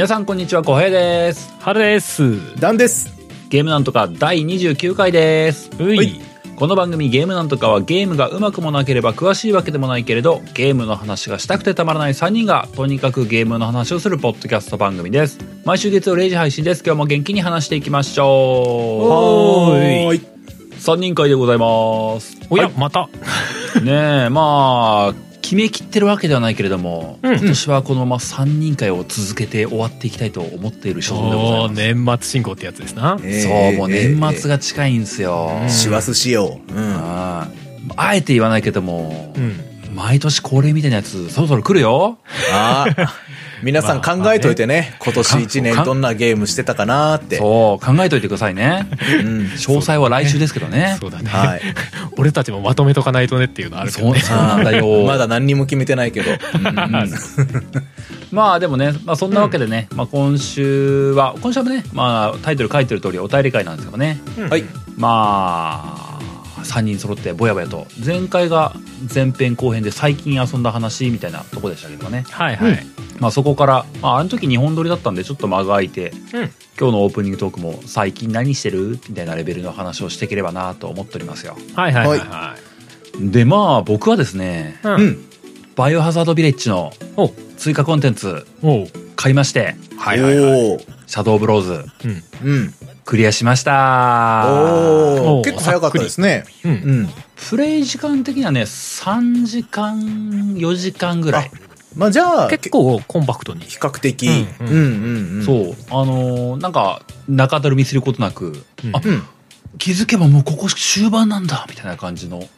皆さんこんにちは、小平です。春です。ダンです。ゲームなんとか第29回です。うい。この番組ゲームなんとかはゲームがうまくもなければ詳しいわけでもないけれど、ゲームの話がしたくてたまらない3人が、とにかくゲームの話をするポッドキャスト番組です。毎週月曜0時配信です。今日も元気に話していきましょおーいはーい。う。3人会でございます。おや、はいまた。ねえ、まあ、決めきってるわけではないけれども、うん今年はこのまま3人会を続けて終わっていきたいと思っている所存でございます。年末進行ってやつですな。そう、もう年末が。が近いんですよ。師走しよう。うん。あーあえて言わないけども、うん。毎年恒例みたいなやつ、そろそろ来るよ。あー 皆さん考えといてね、今年一年どんなゲームしてたかなーって。そう、考えといてくださいね。うん。詳細は来週ですけどね。そうだね。はい。俺たちもまとめとかないとねっていうのあるけそう、どね。そうなんだよ。まだ何にも決めてないけど。うんうんまあでもね、まあそんなわけでね、まあ今週は、今週はね、まあタイトル書いてる通りお便り会なんですけどね。はい。まあ、3人揃ってぼやぼやと。前回が前編後編で最近遊んだ話みたいなとこでしたけどね。はいはい。まあそこから、まああの時日本撮りだったんでちょっと間が空いて、うん。今日のオープニングトークも最近何してるみたいなレベルの話をしていければなと思っておりますよ。はいはいはいはでまあ僕はですね、い。う。うんん。バイオハザードビレッジのお追加コンテンツ買いまして、はいはいはい。シャドウブローズうん。うん。クリアしました。お結構早かったですね。う。うんん。プレイ時間的にはね、3時間、4時間ぐらい。まあじゃあ、結構コンパクトに。比較的。ううんんうんうん。そう。あのーなんか、中だるみすることなく、うんあ、うん。気づけばもうここ終盤なんだみたいな感じの。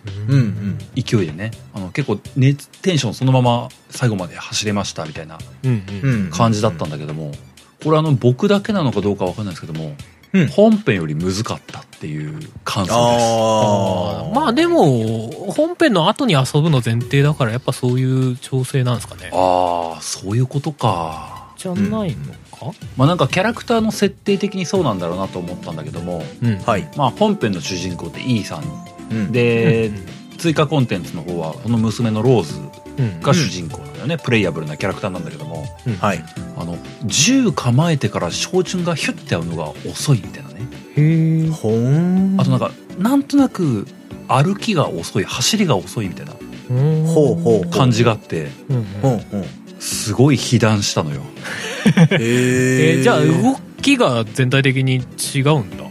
勢いでね、あの結構熱、テンションそのまま最後まで走れましたみたいな。感じだったんだけども、これあの僕だけなのかどうかわかんないですけども、うん本編より難かったっていう感想です。ああ。まあでも、本編の後に遊ぶの前提だからやっぱそういう調整なんですかね。ああ、そういうことか。じゃないのか？まあなんかキャラクターの設定的にそうなんだろうなと思ったんだけども、うん。はい。まあ本編の主人公って E さんうん、で、うん追加コンテンツの方はこの娘のローズうん。が主人公なんだよね、プレイヤブルなキャラクターなんだけども。うん。はい。あの銃構えてから照準がヒュッて合うのが遅いみたいなね。へえ。ほ。あとなんかなんとなく歩きが遅い走りが遅いみたいなほうほう感じがあってうんうん。うんうん。すごい被弾したのよ。へえーじゃあ動きが全体的に違うんだ。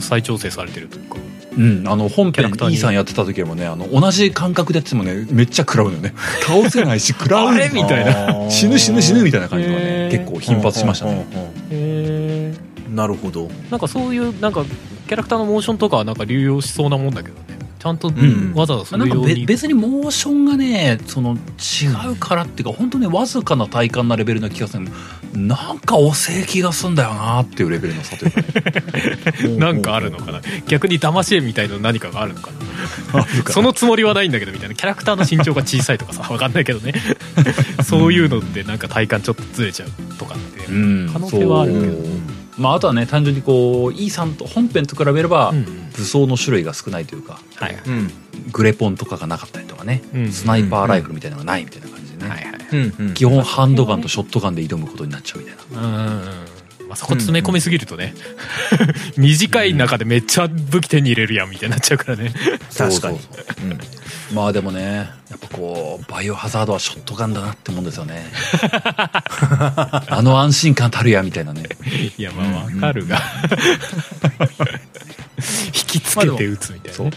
再調整されてると。いうん、あの本編キャラクターに。E さんやってた時もねあの同じ感覚でやっててもねめっちゃ食らうのよね。倒せないし食らうあれみたいな。死ぬ死ぬ死ぬみたいな感じがねへー。結構頻発しましたね。うんうんうんへえうんなるほど。なんかそういうなんかキャラクターのモーションとかはなんか流用しそうなもんだけどねちゃんとん。わざわざそなんかべれ用に別にモーションがねその違うからっていうか本当ねわずかな体感なレベルな気がする。なんか遅い気がすんだよなっていうレベルの差というかね。なんかあるのかな。逆に騙し絵みたいな何かがあるのかな。そのつもりはないんだけどみたいな。キャラクターの身長が小さいとかさわかんないけどね。そういうのってなんか体感ちょっとずれちゃうとかって。うん。可能性はあるけどまああとはね単純にこう E さんと本編と比べれば、武装の種類が少ないというかはい。グレポンとかがなかったりとかね、うん。スナイパーライフルみたいなのがないみたいな感じでね、はいはい。うんうん。基本ハンドガンとショットガンで挑むことになっちゃうみたいな。うんうんうんまあ、そこ詰め込みすぎるとね、短い中でめっちゃ武器手に入れるやんみたいになっちゃうからね。確かにそうそう。そうまあでもねやっぱこうバイオハザードはショットガンだなってもんですよね。あの安心感たるやみたいなね。いやまあわかるが、引きつけて撃つみたいな、そう。ね、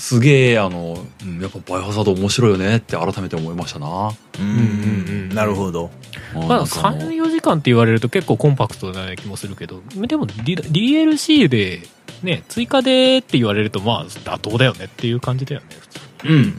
すげえあの、うんやっぱバイオハザード面白いよねって改めて思いましたなうんうんうん。なるほど。まあなんかあの34時間って言われると結構コンパクトな気もするけどでも D- DLC でね追加でって言われるとまあ妥当だよねっていう感じだよね普通うんうん。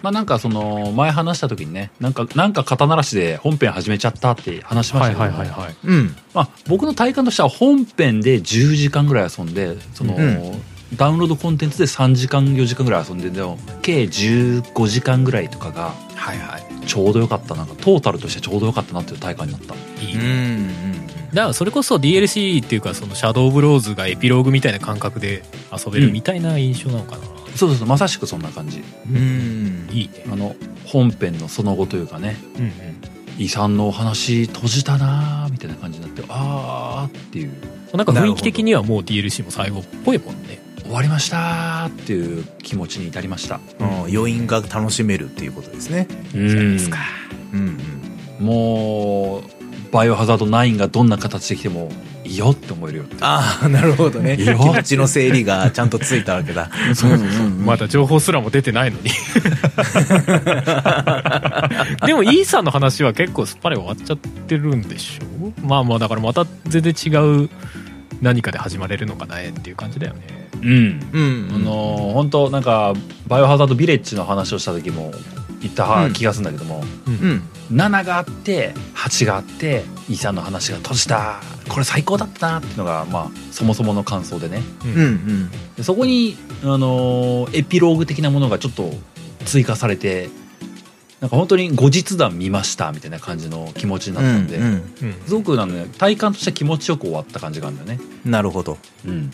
まあなんかその前話した時にねなんかなんか肩慣らしで本編始めちゃったって話しましたけども、いうん。まあ、僕の体感としては本編で10時間ぐらい遊んでその、うんダウンロードコンテンツで3時間4時間ぐらい遊んででも計15時間ぐらいとかがはいはい。ちょうどよかった。なんかトータルとしてちょうどよかったなっていう体感になった。いい、うんうんだからそれこそ DLC っていうかそのシャドウブローズがエピローグみたいな感覚で遊べるみたいな印象なのかな、そうそうそうまさしくそんな感じ。うん。うん。いいね。あの本編のその後というかね。うんうん。遺産のお話閉じたなーみたいな感じになってあーっていう。なんか雰囲気的にはもう DLC も最後っぽいもんね終わりましたーっていう気持ちに至りましたうん余韻が楽しめるっていうことですね。うんですかうんうん。もうバイオハザード9がどんな形で来てもいいよって思えるよああ、なるほどね。気持ちの整理がちゃんとついたわけだ。そ うそうそう。まだ情報すらも出てないのに でもイーサンの話は結構すっぱり終わっちゃってるんでしょ？まあまあだからまた全然違う何かで始まれるのかなっていう感じだよね。うん。うん、あのー本当なんかバイオハザードビレッジの話をした時も言った気がするんだけども、うん。7があって8があってイーサンの話が閉じたこれ最高だったなっていうのがまあそもそもの感想でね。うん。うん。でそこに、あのーエピローグ的なものがちょっと追加されてなんか本当に後日談見ましたみたいな感じの気持ちになったんで、うんうんすごくなんね体感としては気持ちよく終わった感じがあるんだよね。うん。なるほど。うん、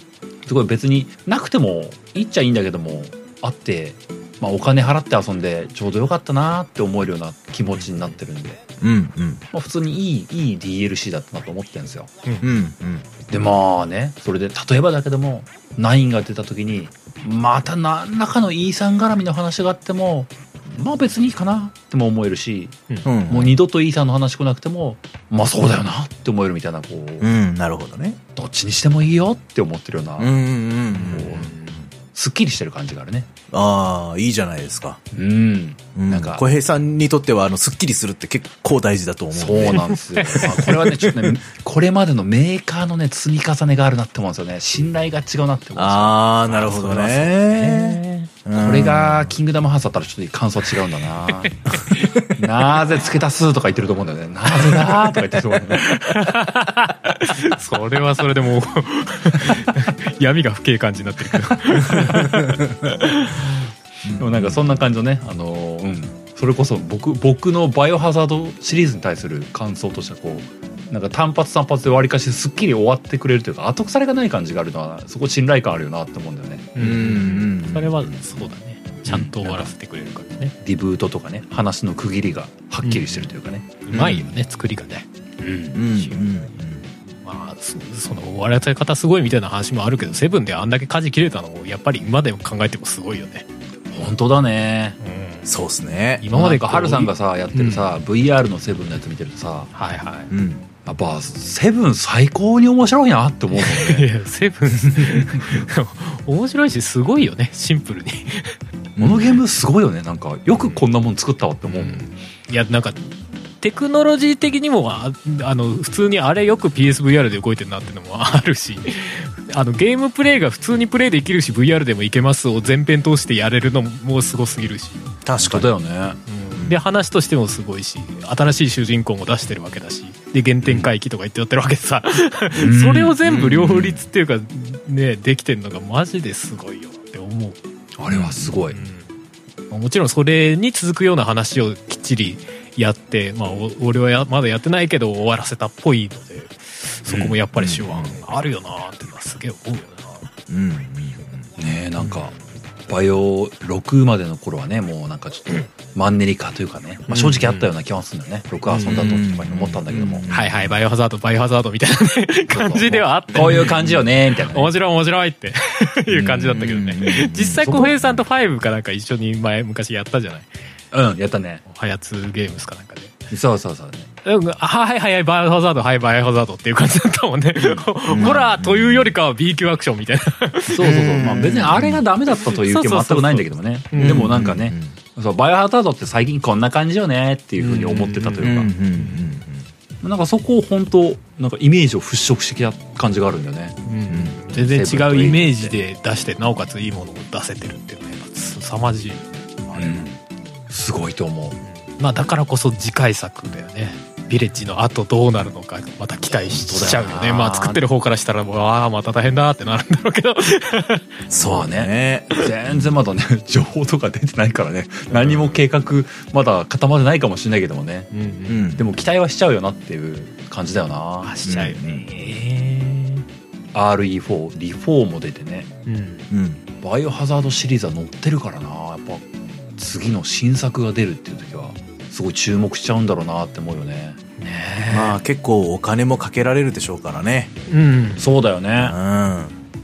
すごい別になくてもいいっちゃいいんだけどもあって、まあ、お金払って遊んでちょうどよかったなって思えるような気持ちになってるんで、うんうん。まあ、普通にいいいい DLC だったなと思ってるんですよ。うんうん。でまあねそれで例えばだけども9が出た時にまた何らかの E さん絡みの話があってもまあ別にいいかなっても思えるし、うん。もう二度と E さんの話来なくてもまあそうだよなって思えるみたいなこう、うん、なるほどね。どっちにしてもいいよって思ってるような、うんうんうん。すっきりしてる感じがあるね。ああ、いいじゃないですか。うん。うん、なんか小平さんにとっては、あの、スッキリするって結構大事だと思う。そうなんですよ。まあこれはね、ちょっとね、これまでのメーカーのね、積み重ねがあるなって思うんですよね。信頼が違うなって思うんですよ。ああ、なるほどね。えこれが、キングダムハーツだったらちょっと感想違うんだな なぜ付け足すとか言ってると思うんだよね。なぜだーとか言ってると思うんだよね。ー それはそれでもう 闇が深い感じになってるけどでもなんかそんな感じのね、あのーうん。それこそ僕、僕のバイオハザードシリーズに対する感想としてはこう、なんか単発単発で割りかしすっきり終わってくれるというか、後腐れがない感じがあるのは、そこ信頼感あるよなって思うんだよね。うん。うん。それはそうだね。ちゃんと終わらせてくれるからね。リブートとかね、話の区切りがはっきりしてるというかね。うまいよね作りがね。うん。うん。うん。まあそその終わらせ方すごいみたいな話もあるけどセブンであんだけ舵切れたのもやっぱり今でも考えてもすごいよね、本当だね。うん。そうっすね。今までかハルさんがさやってるさ、VR のセブンのやつ見てるとさ。はいはい。うん。やっぱセブン最高に面白いなって思うね。セブン。面白いしすごいよねシンプルに、このゲームすごいよねなんかよくこんなもん作ったわって思うもん、いやなんかテクノロジー的にもああの普通にあれよく PSVR で動いてるなっていうのもあるし あのゲームプレイが普通にプレイできるし VR でもいけますを全編通してやれるのもすごすぎるし、確かだよね。うんで話としてもすごいし新しい主人公も出してるわけだしで原点回帰とか言ってやってるわけでさ、ん。それを全部両立っていうかねできてるのがマジですごいよって思う。あれはすごい、うん。もちろんそれに続くような話をきっちりやって、まあ、お俺はやまだやってないけど終わらせたっぽいのでそこもやっぱり手腕あるよなってのはすげえ思うよな、うん。うん。ね。えなんかバイオ6までの頃はねもうなんかちょっとマンネリ化というかね、まあ、正直あったような気はするんだよね、6遊んだととかに思ったんだけども、うん。はいはいバイオハザードバイオハザードみたいな、ね、感じではあってこういう感じよねみたいなね、面白い面白いっていう感じだったけどね。実際小平さんと5かなんか一緒に前昔やったじゃない。うんやったね。ハヤツゲームスかなんかで。そうそうそうねはいはいはい、バイオハザード、はい、バイオハザードっていう感じだったもんね。ホラーというよりかは B 級アクションみたいな。そうそうそう、まあ、別にあれがダメだったという気も全くないんだけどもねうんでもなんかね、そうバイオハザードって最近こんな感じよねっていうふうに思ってたとうんいうか、うんうん。なんかそこを本当なんかイメージを払拭してきた感じがあるんだよね。全然違うイメージで出して、なおかついいものを出せてるっていうのはやっぱ凄まじい。あれうん。すごいと思うまあだからこそ次回作だよね。ビレッジの後どうなるのかまた期待しちゃうよね。まあ作ってる方からしたら、わあ、また大変だってなるんだろうけど。そうね。全然まだね情報とか出てないからね何も計画まだ固まってないかもしれないけどもねうんううん。ん。でも期待はしちゃうよなっていう感じだよなあしちゃうよね。RE4 リフォーも出てねうん。うん。バイオハザードシリーズは載ってるからなやっぱ次の新作が出るっていう時はすごい注目しちゃうんだろうなって思うよねまあ結構お金もかけられるでしょうからね。うんそうだよねうん。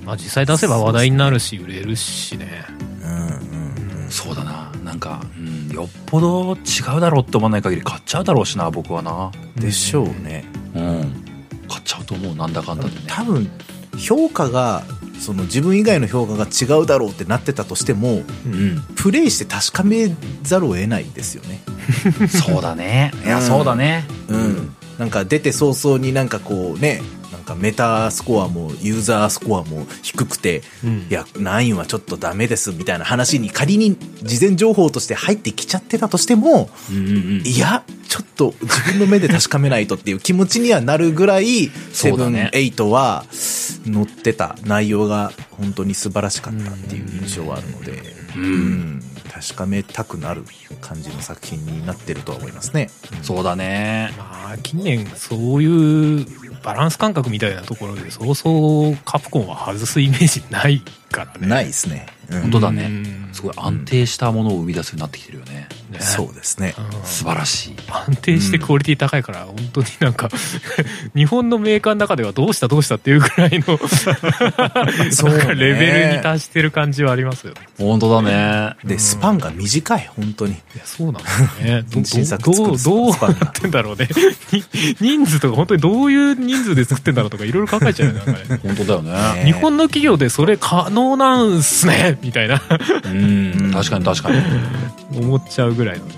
まあ実際出せば話題になるし売れるしねうんうん。そうだななんか、うん、よっぽど違うだろうって思わない限り買っちゃうだろうしな僕はなでしょうね。うん買っちゃうと思うなんだかんだでね多分、評価が、その自分以外の評価が違うだろうってなってたとしても、うんプレイして確かめざるを得ないですよね。そうだねいや、うんそうだねうん。なんか出て早々になんかこうね、かメタスコアもユーザースコアも低くて、うん。いや、9はちょっとダメですみたいな話に仮に事前情報として入ってきちゃってたとしても、うんうんうん。いや、ちょっと自分の目で確かめないとっていう気持ちにはなるぐらい、セブン、エイトは乗ってた内容が本当に素晴らしかったっていう印象はあるので、うん。うん確かめたくなる感じの作品になってるとは思いますね。そうだね。まあ近年そういうバランス感覚みたいなところでそうそうカプコンは外すイメージないからね。ないですね。うん。本当だね。うん。すごい安定したものを生み出すようになってきてるよね。ねそうですね。うん。素晴らしい。安定してクオリティ高いから、本当になんか 日本のメーカーの中ではどうしたどうしたっていうぐらいの そうね。レベルに達してる感じはありますよね。本当だね。で、スパンが短い、本当に。いやそうなんですよね。どうどうスパンが。なってんだろうね。に人数とか本当にどういう人数で作ってんだろうとかいろいろ考えちゃうよねなんかね。本当だよね。ね日本の企業でそれ可能なんすねみたいな。うん。確かに確かに。思っちゃうぐらいのね。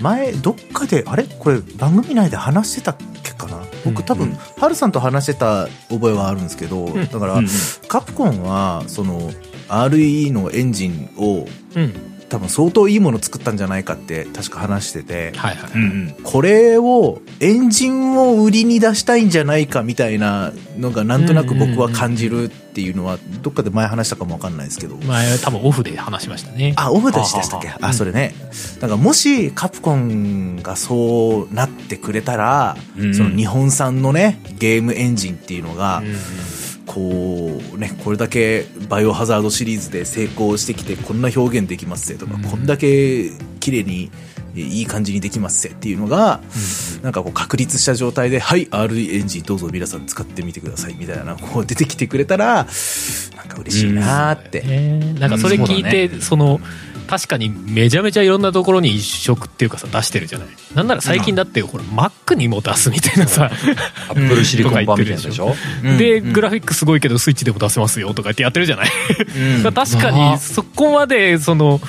前、どっかで、あれ？これ番組内で話してたっけかな？僕多分、ハルさんと話してた覚えはあるんですけど、だから、うんカプコンは、その、RE のエンジンをうん多分相当いいもの作ったんじゃないかって確か話してて、はいはい、うんうん。これをエンジンを売りに出したいんじゃないかみたいなのがなんとなく僕は感じるっていうのはどっかで前話したかもわかんないですけど。前多分オフで話しましたね。あ、オフでしたっけ？あ、それね。だからもしカプコンがそうなってくれたら、うん。その日本産のね、ゲームエンジンっていうのが、うんこうね、これだけバイオハザードシリーズで成功してきてこんな表現できますぜとか、うん。こんだけ綺麗にいい感じにできますぜっていうのが、なんかこう確立した状態で、はい、RE エンジンどうぞ皆さん使ってみてくださいみたいな、こう出てきてくれたら、なんか嬉しいなーって。ね。なんかそれ聞いて、うん。その確かにめちゃめちゃいろんなところに一色っていうかさ出してるじゃない。なんなら最近だってこれ Mac にも出すみたいなさ、アップルシリコン版みたいなでしょ？で、うん。グラフィックすごいけどスイッチでも出せますよとか言ってやってるじゃない、うん。確かにそこまでその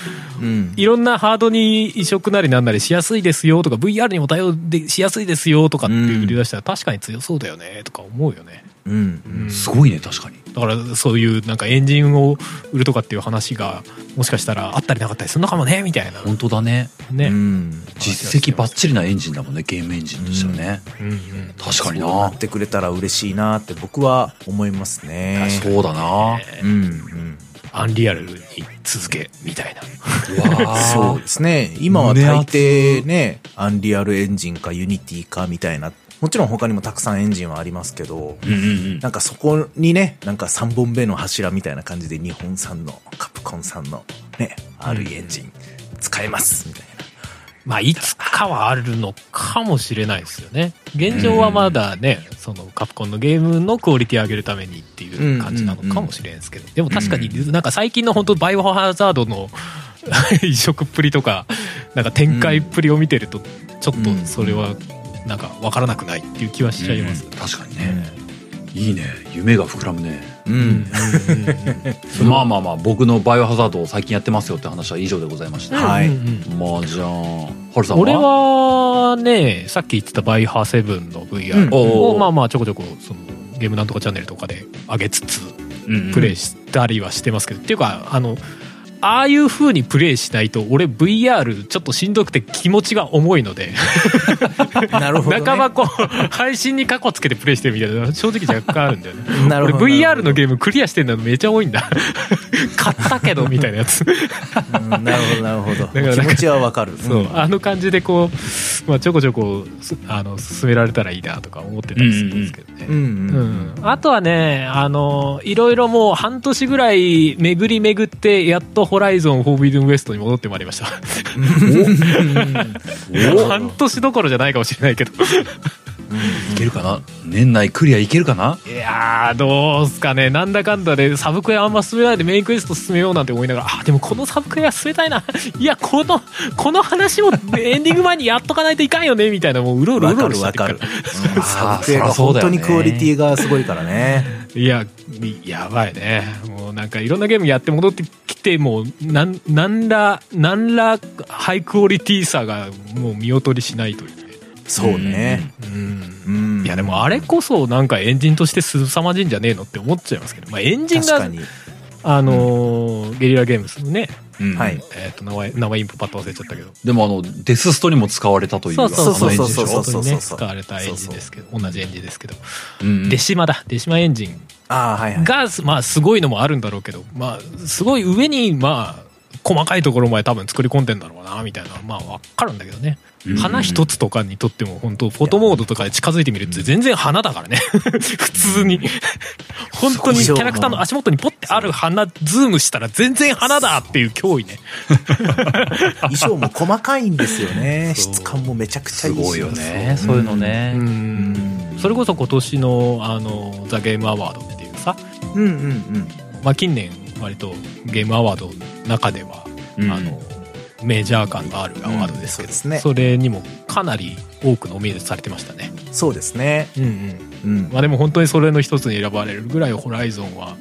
うん。いろんなハードに移植なりなんなりしやすいですよとか VR にも対応でしやすいですよとかって売り出したら確かに強そうだよねとか思うよねうん。うん。すごいね確かに。だからそういうなんかエンジンを売るとかっていう話がもしかしたらあったりなかったりするのかもねみたいな。本当だね。ね、ううん。ん実績バッチリなエンジンだもんねゲームエンジンとしてはね。うん確かにそうななってくれたら嬉しいなって僕は思いますね。そうだな。うんうん。アンリアルに続けみたいな。そうですね。今は大抵ね、アンリアルエンジンかユニティかみたいな。もちろん他にもたくさんエンジンはありますけど、うんうんうん。なんかそこにね、なんか3本目の柱みたいな感じで日本産のカプコン産のね、RE エンジン使えますみたいな。まあいつかはあるのかもしれないですよね。現状はまだね、そのカプコンのゲームのクオリティ上げるためにっていう感じなのかもしれんですけど、でも確かになんか最近の本当バイオハザードの 移植っぷりとかなんか展開っぷりを見てるとちょっとそれはなんか分からなくないっていう気はしちゃいます、うん確かにね。いいね。夢が膨らむね。う。うん。ん。まあまあまあ僕のバイオハザードを最近やってますよって話は以上でございました、はいうん。うんうん。まあじゃあハルさんは？俺はねさっき言ってたバイハー7の VR うん。を、おーまあまあちょこちょこそのゲームなんとかチャンネルとかで上げつつうんうん。プレイしたりはしてますけど、っていうかあのああいう風にプレイしないと俺 VR ちょっとしんどくて気持ちが重いので、なるほど、ね。半ばこう配信にカコつけてプレイしてるみたいな正直若干あるんだよね。なるほど俺 VR のゲームクリアしてるのめっちゃ多いんだ。買ったけどみたいなやつ。うんなるほど、なるほど。から気持ちはわかる。そう、ん。あの感じでこう、まあ、ちょこちょこすあの進められたらいいなとか思ってたりするんですけどね、うん。あとはね、あの、いろいろもう半年ぐらい巡り巡って、やっとホライゾンフォービドゥンウエストに戻ってまいりました。半年どころじゃないかもしれないけど。いけるかな？年内クリアいけるかな？いやーどうすかね。なんだかんだでサブクエあんま進めないでメインクエスト進めようなんて思いながらあでもこのサブクエは進めたいな。いやこのこの話もエンディング前にやっとかないといかんよねみたいなもううろうろうろうろしてるから。うん。サブクエが本当にクオリティがすごいからね。いややばいね。もうなんかいろんなゲームやって戻ってきてもうなんなんらなんらハイクオリティさがもう見劣りしないというね。そうね。うん。うん。いやでもあれこそなんかエンジンとして凄まじいんじゃねえのって思っちゃいますけど、まあ、エンジンが。あのーゲリラゲームスのね、うん。はいえっ、と名前名前インプパッと忘れちゃったけど。でもあのデスストにも使われたというそうそうそうそうそう本当にねそう。使われたエンジンですけど。同じエンジンですけど、うん。デシマだ。デシマエンジンああ、はいはい。が、まあすごいのもあるんだろうけどまあすごい上にまあ細かいところまで多分作り込んでんだろうなみたいなまあ分かるんだけどね、うん。花一つとかにとっても本当フォトモードとかで近づいてみると全然花だからね。普通に。本当にキャラクターの足元にポッてある花ズームしたら全然花だっていう脅威ね。衣装も細かいんですよね。質感もめちゃくちゃいい。し。すごいよね。そういうのね。それこそ今年のあのザ・ゲームアワードっていうさ、うんうんうん。まあ、近年割とゲームアワードの中では、うんあのメジャー感のあるアワードですけど、うんそねそれにもかなり多くノミネートされてましたね。そうですね。うんうんうん。まあ、でも本当にそれの一つに選ばれるぐらいホライゾンは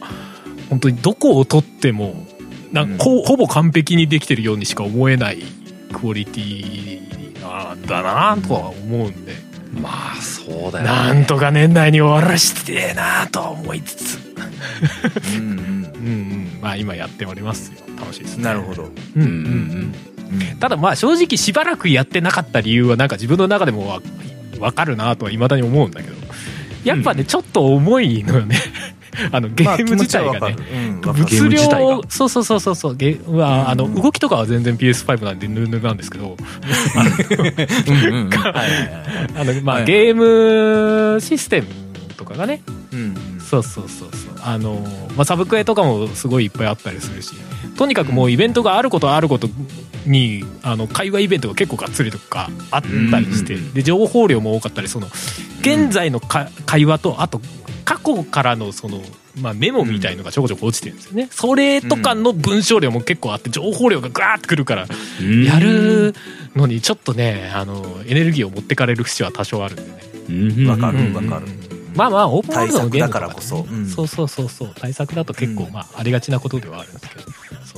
本当にどこを取ってもなんほぼ完璧にできてるようにしか思えないクオリティなんだなとは思うんで、まあそうだよなんとか年内に終わらしてえなとは思いつつ、うんうん。うんうん、まあ今やっておりますよ。楽しいですね。なるほど。うんうんうん。うんただまあ正直しばらくやってなかった理由はなんか自分の中でもわ分かるなとはいまだに思うんだけど。やっぱね、ちょっと重いのよね あのゲまあーム自体がね、物量がそうそうそうそうそう。ゲーはあのうん。動きとかは全然 PS5 なんでヌルヌルなんですけど。あのまあはいゲームシステムとかがね。うんそうそうそうそう。あの、まあ、サブクエとかもすごいいっぱいあったりするし。とにかくもうイベントがあることあることにあの会話イベントが結構がっつりとかあったりして、で情報量も多かったりその現在のか会話とあと過去からのその、まあ、メモみたいのがちょこちょこ落ちてるんですよね、それとかの文章量も結構あって情報量がガーッてくるからうん。やるのにちょっとねあのエネルギーを持ってかれる節は多少あるんでね。うん。わかるうん。わかる。まあまあオープンワールドのゲームだからこそ。うん。そうそうそうそう。対策だと結構うん。まあありがちなことではあるんですけど、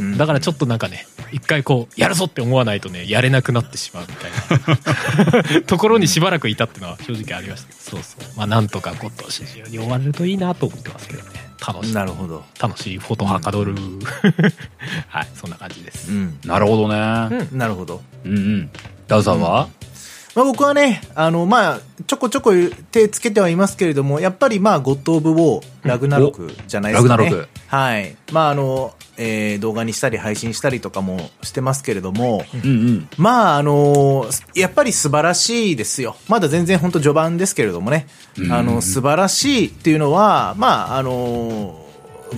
うん。だからちょっとなんかね一回こうやるぞって思わないとねやれなくなってしまうみたいな。ところにしばらくいたっていうのは正直ありました。けどそうそう。まあなんとか今年中に終わるといいなと思ってますけどね。楽しい。なるほど。楽しいフォトはかどる。はいそんな感じです。うん。なるほどね。うん。なるほど。うんうん。ダウさんは？まあ僕はね、あの、まあ、ちょこちょこ手つけてはいますけれども、やっぱりまあ、ゴッド・オブ・ウォー、ラグナロクじゃないですかね。ラグナロクはい。まあ、あの、えー動画にしたり配信したりとかもしてますけれども、うんうんまあ、あのやっぱり素晴らしいですよ。まだ全然本当序盤ですけれどもね。うんあの、素晴らしいっていうのは、まあ、あの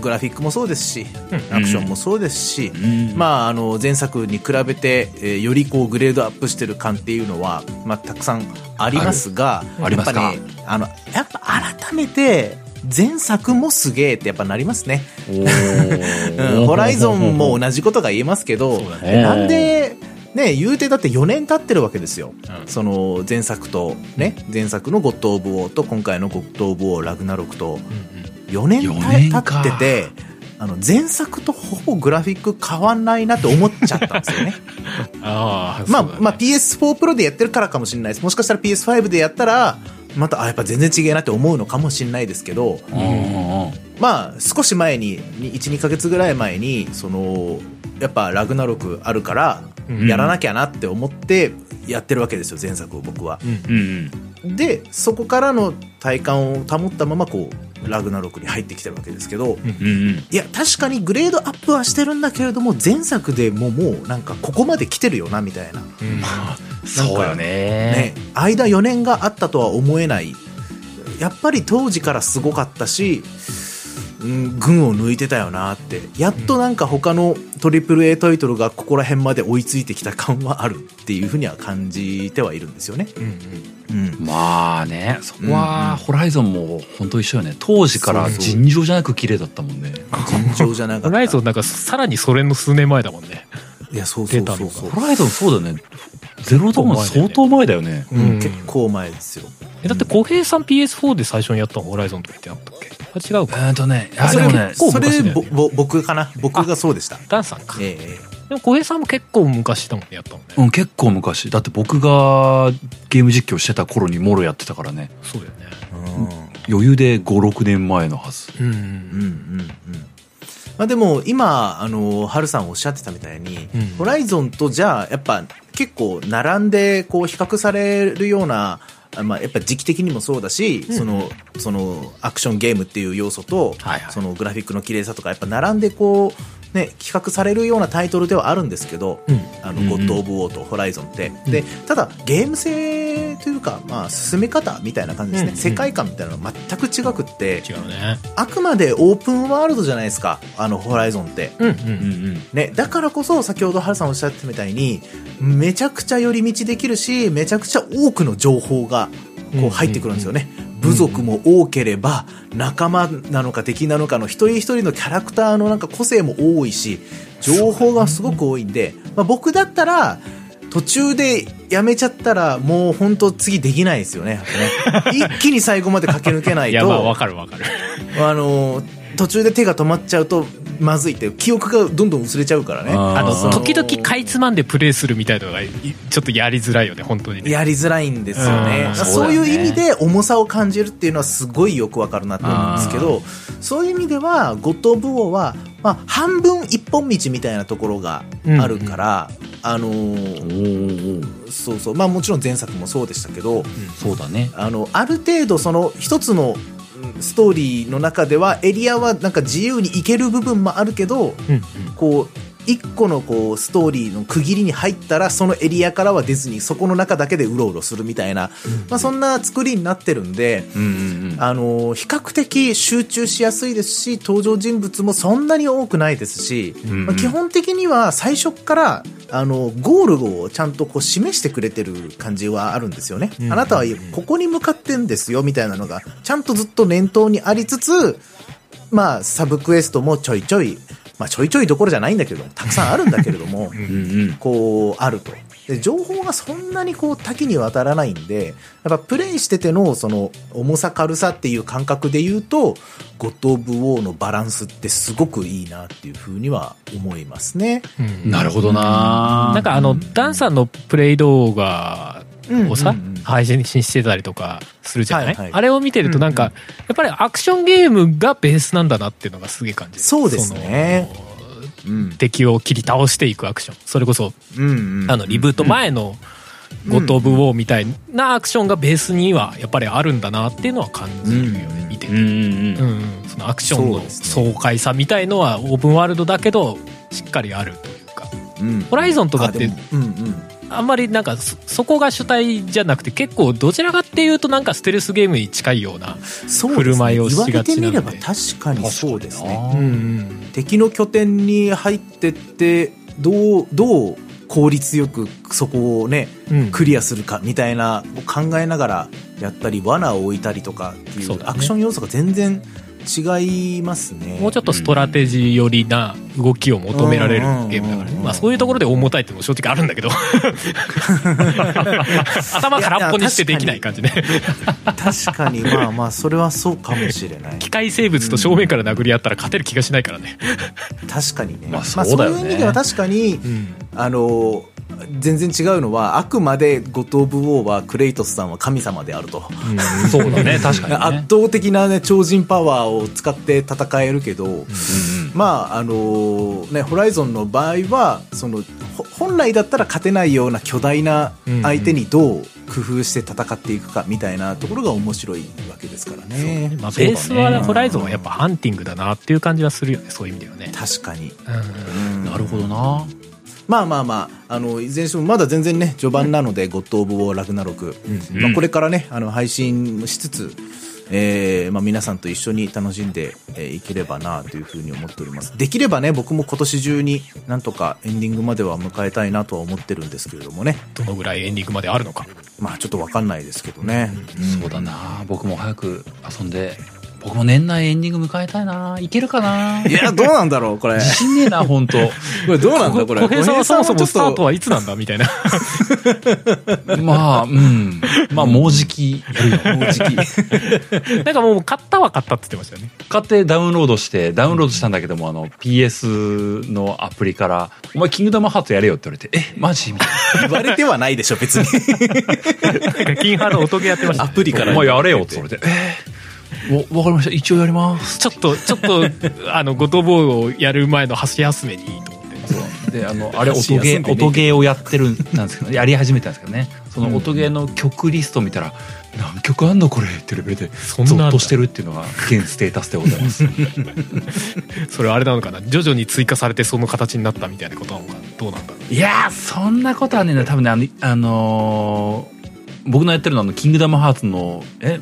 グラフィックもそうですし、アクションもそうですし、ん。まあ、あの、前作に比べて、えーよりこう、グレードアップしてる感っていうのは、まあ、たくさんありますが、やっぱね、あの、やっぱ改めて、前作もすげえってやっぱなりますね。ホライゾンも同じことが言えますけど、ね。なんで、ね、言うてだって4年経ってるわけですよ。うん。その前作と、ね、前作のゴッド・オブ・ウォーと今回のゴッド・オブ・ウォー、ラグナロクと、4年4た年か経ってて、あの、前作とほぼグラフィック変わんないなって思っちゃったんですよね。ああまあ、まあ PS4 プロでやってるからかもしれないです。もしかしたら PS5 でやったら、また、あ、やっぱ全然違えなって思うのかもしれないですけど、うんまあ、少し前に、に1、2ヶ月ぐらい前に、その、やっぱラグナロクあるから、うん。やらなきゃなって思ってやってるわけですよ、前作を僕は。うんうんうん。で、そこからの体感を保ったまま、こう、ラグナロクに入ってきてるわけですけど、うんうんいや、確かにグレードアップはしてるんだけれども、前作でももうなんかここまで来てるよな、みたいな。うん。そうよね。ね、間4年があったとは思えない。やっぱり当時からすごかったし、うん、群を抜いてたよなって。やっとなんか他の AAA タイトルがここら辺まで追いついてきた感はあるっていうふうには感じてはいるんですよね。うんうん。うん、まあねそこはホライゾンも本当一緒よね。当時から尋常じゃなく綺麗だったもんね。尋常じゃなかった。ホライゾンなんかさらにそれの数年前だもんね。いやそうそうそうホライゾンそうだよね。ゼロドーン相当前だよね。うん。うん。結構前ですよ。えだって小平さん PS4 で最初にやったのホライゾンとかってあったっけ？あ違うえかーとねあそれね構それ昔だよね。ぼぼ僕かな？僕がそうでした。ダンさんか。ええでも小平さんも結構昔だもんねやったもんね。うん結構昔。だって僕がゲーム実況してた頃にもろやってたからね。そうだよね。うん。余裕で56年前のはず。うんうんうん。うんまあ、でも今あのハルさんおっしゃってたみたいに、うん。ホライゾンとじゃあやっぱ結構並んでこう比較されるようなあまあ、やっぱ時期的にもそうだし、そのそのアクションゲームっていう要素と、はいはい。そのグラフィックの綺麗さとかやっぱ並んでこう、ね、比較されるようなタイトルではあるんですけど、うん。あのうんうんゴッド・オブ・ウォーとホライゾンって、でただゲーム性というか、まあ、進め方みたいな感じですね、うんうん。世界観みたいなのが全く違くってね。あくまでオープンワールドじゃないですか。あのホライゾンって。うんううん。んね、だからこそ先ほどハルさんおっしゃってたみたいにめちゃくちゃ寄り道できるしめちゃくちゃ多くの情報がこう入ってくるんですよね、部族も多ければ仲間なのか敵なのかの一人一人のキャラクターのなんか個性も多いし情報がすごく多いんで、まあ、僕だったら途中でやめちゃったらもう本当次できないですよね。一気に最後まで駆け抜けないといやまあわかるわかる。あの途中で手が止まっちゃうとまずいって記憶がどんどん薄れちゃうからね。あの時々かいつまんでプレイするみたいなのがいちょっとやりづらいよね本当にね。やりづらいんですよね。うん。そういう意味で重さを感じるっていうのはすごいよくわかるなと思うんですけどそういう意味ではゴッド・オブ・ウォーは、まあ、半分一本道みたいなところがあるから、あのおー。ーそうそう。まあもちろん前作もそうでしたけどそうだね。あのある程度その一つのうんストーリーの中ではエリアはなんか自由に行ける部分もあるけどこう一個のこうストーリーの区切りに入ったらそのエリアからは出ずにそこの中だけでうろうろするみたいな、まあ、そんな作りになってるんで、あの比較的集中しやすいですし登場人物もそんなに多くないですし、まあ、基本的には最初からあのゴールをちゃんとこう示してくれてる感じはあるんですよね。うんあなたはここに向かってんですよみたいなのがちゃんとずっと念頭にありつつまあサブクエストもちょいちょいまあちょいちょいどころじゃないんだけどたくさんあるんだけれども うんうん。こうあると。で情報がそんなにこう多岐にわたらないんでやっぱプレイしててのその重さ軽さっていう感覚で言うとゴッド・オブ・ウォーのバランスってすごくいいなっていうふうには思いますね。うん。なるほどな。なんかあのダンさんのプレイ動画をさ、うんうんうん。配信してたりとかするじゃない、はいはい。あれを見てるとなんか、うんやっぱりアクションゲームがベースなんだなっていうのがすげえ感じるそうですね。敵を切り倒していくアクション。それこそうんうんあのリブート前のゴッド・オブ・ウォーみたいなアクションがベースにはやっぱりあるんだなっていうのは感じるよね、見てて、うんうん。うんうん。そのアクションの爽快さみたいのはオープンワールドだけどしっかりあるというか。うん。ホライゾンとかってうんうんあんまりなんかそそこが主体じゃなくて結構どちらかっていうとなんかステルスゲームに近いようなそう振る舞いをですねしがちなんで。言われてみれば確かにそうですね。うんうん敵の拠点に入ってってどうどう効率よくそこをねうん。クリアするかみたいなを考えながらやったり罠を置いたりとかっていうアクション要素が全然違いますね。もうちょっとストラテジー寄りな動きを求められるゲームだからね。うんまあそういうところで重たいっていうのも正直あるんだけど。頭空っぽにしてできない感じね。確かにまあまあそれはそうかもしれない。機械生物と正面から殴り合ったら勝てる気がしないからね。確かにね。まあそうだよねいう意味では確かに、あの全然違うのはあくまでゴッド・オブ・ウォーはクレイトスさんは神様であると。そうだね。確かに圧ね倒的な、ね、超人パワーを使って戦えるけど、まああのね、ホライゾンの場合はそのほ本来だったら勝てないような巨大な相手にどう工夫して戦っていくかみたいなところが面白いわけですからね。まあ、ベースはホライゾンはやっぱハンティングだなっていう感じはするよねそういう意味ではね、確かに、うんうん。なるほどなまあまあまあ、あの、いずれにしてもまだ全然ね、序盤なので、ゴッド・オブ・ウォー・ラグナロク。うんまあ、これからね、あの、配信しつつ、えーまあ、皆さんと一緒に楽しんでえーいければなというふうに思っております。できればね、僕も今年中になんとかエンディングまでは迎えたいなとは思ってるんですけれどもね。どのぐらいエンディングまであるのかまあちょっとわかんないですけどね。んそうだな僕も早く遊んで僕も年内エンディング迎えたいないけるかないや、どうなんだろう、これ。自信ねえな本当 これどうなんだ、これ。小平さんはそもそもスタートははいつなんだ？みたいなまあうんまあもうじきもう時期。なんかもう買ったは買ったって言ってましたよね買ってダウンロードしてダウンロードしたんだけどもあの PS のアプリから「お前キングダムハーツやれよ」って言われて「えマジ?」みたい言われてはないでしょ、別に。なんか金ハード音ゲーやってましたねアプリから。な「お前やれよ」って言われて「えー、わわかりました。一応やります」ちょっとちょっと あのゴトボーをやる前の箸休めにと思ってであのあれ音ゲー音ゲーをやってるんですけどやり始めたん。ですけどねその音ゲーの曲リスト見たら「何曲あんのこれ」ってレベルでそッとしてるっていうのが現ステータスでございます。それあれなのかな。徐々に追加されてその形になったみたいなことなのかな。どうなんだろう。いやーそんなことはね多分ねあの、あのー僕のやってるのはあの「キングダムハーツの」え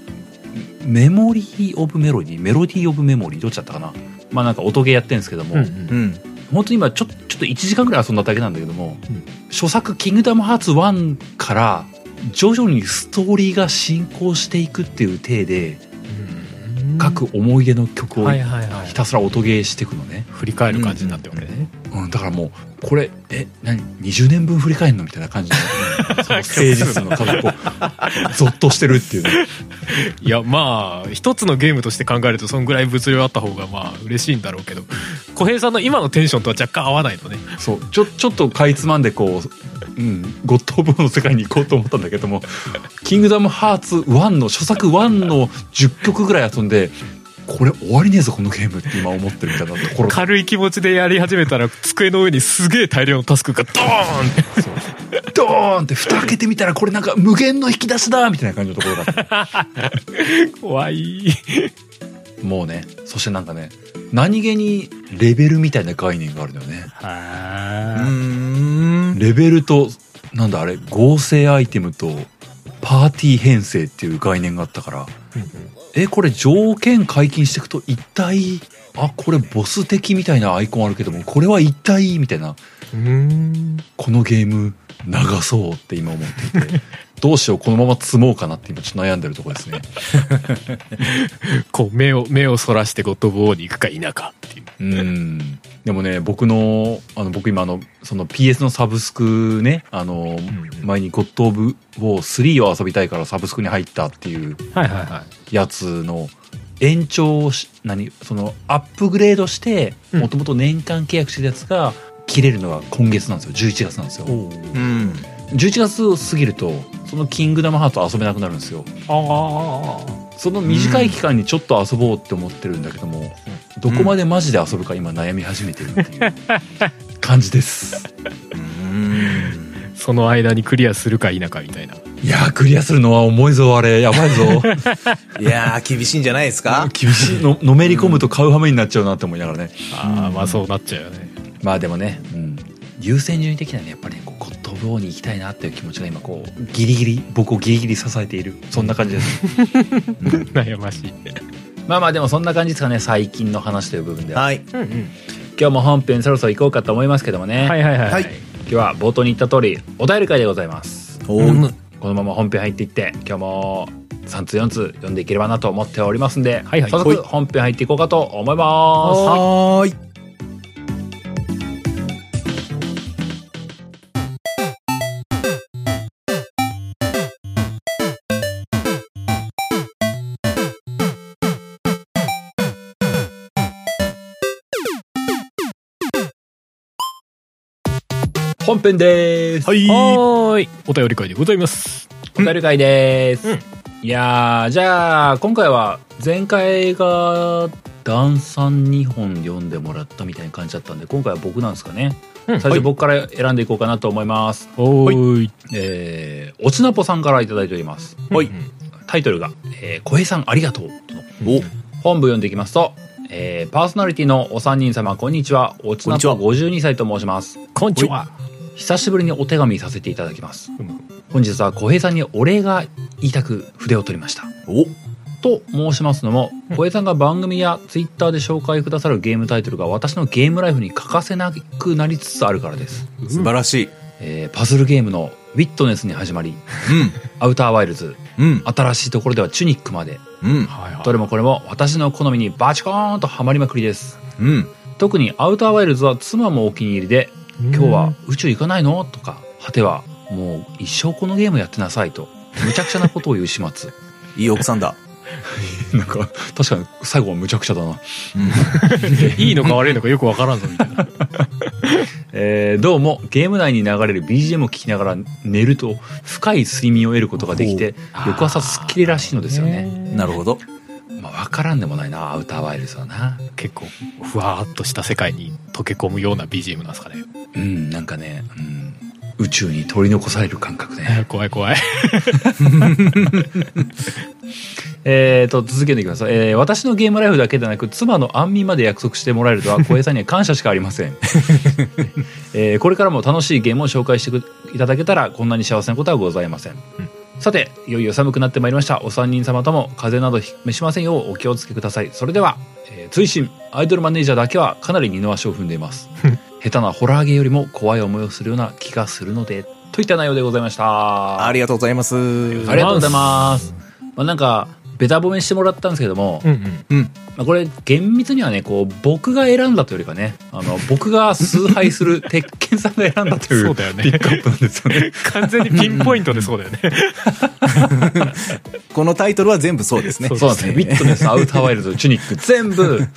メモリー・オブ・メロディーメロディー・オブ・メモリーどっちだったかな？まあなんか音ゲーやってるんですけども、うんうん。本当に今ちょちょっと1時間ぐらい遊んだだけなんだけども、うん。初作「キングダムハーツ1」から徐々にストーリーが進行していくっていう体でうん。各思い出の曲をはいはいはいひたすら音ゲーしていくのね、振り返る感じになってるわけね、うん、だからもうこれえ何？20年分振り返るの？みたいな感じで、う んその誠実の家族をゾッとしてるっていうね。いやまあ一つのゲームとして考えるとそんぐらい物量あった方がまあ嬉しいんだろうけど。小平さんの今のテンションとは若干合わないのね。そう。ちょちょっとかいつまんでこう、うん、ゴッド・オブ・の世界に行こうと思ったんだけども「キングダム・ハーツ1」の初作1の10曲ぐらい遊んでこれ終わりねえぞこのゲームって今思ってるみたいなところ。軽い気持ちでやり始めたら机の上にすげえ大量のタスクがドーンって。ドーンって蓋開けてみたらこれなんか無限の引き出しだみたいな感じのところが怖い。もうねそしてなんかね何気にレベルみたいな概念があるんだよね。うん。レベルとなんだあれ合成アイテムとパーティー編成っていう概念があったからえこれ条件解禁していくと一体あこれボス敵みたいなアイコンあるけどもこれは一体みたいな。うんこのゲーム長そうって今思っていて。どうしようこのまま積もうかなって今ちょっと悩んでるところですね。こう目を目をそらしてゴッドボーに行くか否かっていう。うん。でもね僕のあの僕今あのその PS のサブスクねあの、前に「ゴッド・オブ・ウォー3」を遊びたいからサブスクに入ったっていう。はいはいはいやつの延長し何そのアップグレードしてうん。もともと年間契約してるやつが切れるのが今月なんですよ。11月なんですよ。う。ん。11月を過ぎるとその「キングダムハート」遊べなくなるんですよ。あその短い期間にちょっと遊ぼうって思ってるんだけども、どこまでマジで遊ぶか今悩み始めてるっていう感じです。うん。あその間にクリアするか否かみたいないやークリアするのは重いぞあれ。やばいぞ。いやー、厳しいんじゃないですか？厳しい。ののめり込むと買う羽目になっちゃうなって思いながらね。ああまあそうなっちゃうよね。まあでもね、うん、優先順位的にはねやっぱりねこうゴッド・オブ・オーに行きたいなっていう気持ちが今こうギリギリ僕をギリギリ支えている。そんな感じです。悩ましい。まあまあでもそんな感じですかね最近の話という部分では、はい。うんうん。今日も本編そろそろ行こうかと思いますけどもね、はいはいはいはい。今日は冒頭に言った通りお便り会でございます。おうん。ーこのまま本編入っていって今日も3通4通読んでいければなと思っておりますんで、はいはい。早速本編入っていこうかと思います。はーい。本編です、はい。はーい。お便り会でございます。お便り会です、うん。いやーじゃあ今回は前回がダンさん2本読んでもらったみたいな感じだったんで今回は僕なんですかね、うん。最初僕から選んでいこうかなと思います、おーい。えー、おちなぽさんからいただいております。はい。うん。タイトルが「えー、小平さんありがとう」お。本部読んでいきますと、えーパーソナリティのお三人様こんにちは。おちなぽこんに52歳と申します。こんにちは久しぶりにお手紙させていただきますうん本日は小平さんにお礼が言いたく筆を取りましたおと申しますのも小江さんが番組やツイッターで紹介くださるゲームタイトルが私のゲームライフに欠かせなくなりつつあるからです、素晴らしい。えーパズルゲームのウィットネスに始まりアウターワイルズうん。うん。新しいところではチュニックまでうん。どれもこれも私の好みにバチコーンとハマりまくりですうん。特にアウターワイルズは妻もお気に入りで「今日は宇宙行かないの?」とか果ては「もう一生このゲームやってなさい」とむちゃくちゃなことを言う始末。いい奥さんだ。なんか確かに最後はむちゃくちゃだな、いいのか悪いのかよくわからんぞみたいな。えーどうもゲーム内に流れる BGM を聞きながら寝ると深い睡眠を得ることができて翌朝すっきりらしいのですよね。なるほど。まあ分からんでもないなアウターワイルズはな結構ふわーっとした世界に溶け込むような BGM なんですかねうんなんかね、うん、宇宙に取り残される感覚ね 怖い怖いえーと、続けていきます。えー私のゲームライフだけでなく、妻の安眠まで約束してもらえるとは、小江さんには感謝しかありません。えーこれからも楽しいゲームを紹介してくいただけたら、こんなに幸せなことはございません。さて、いよいよ寒くなってまいりました。お三人様とも風邪などひ召しませんようお気をつけください。それでは、えー追伸、アイドルマネージャーだけはかなり二の足を踏んでいます。下手なホラーゲーよりも怖い思いをするような気がするので、といった内容でございました。ありがとうございます。ありがとうございます。まあ、なんか、ベタ褒めしてもらったんですけども、うんうんうん。まあ、これ厳密にはね、こう、僕が選んだというよりかね、あの、僕が崇拝する鉄拳さんが選んだというそうだよねピックアップなんですよね。完全にピンポイントでそうだよね このタイトルは全部そうですね。そうそうなんですね。ウィットネス、アウターワイルド、チュニック、全部、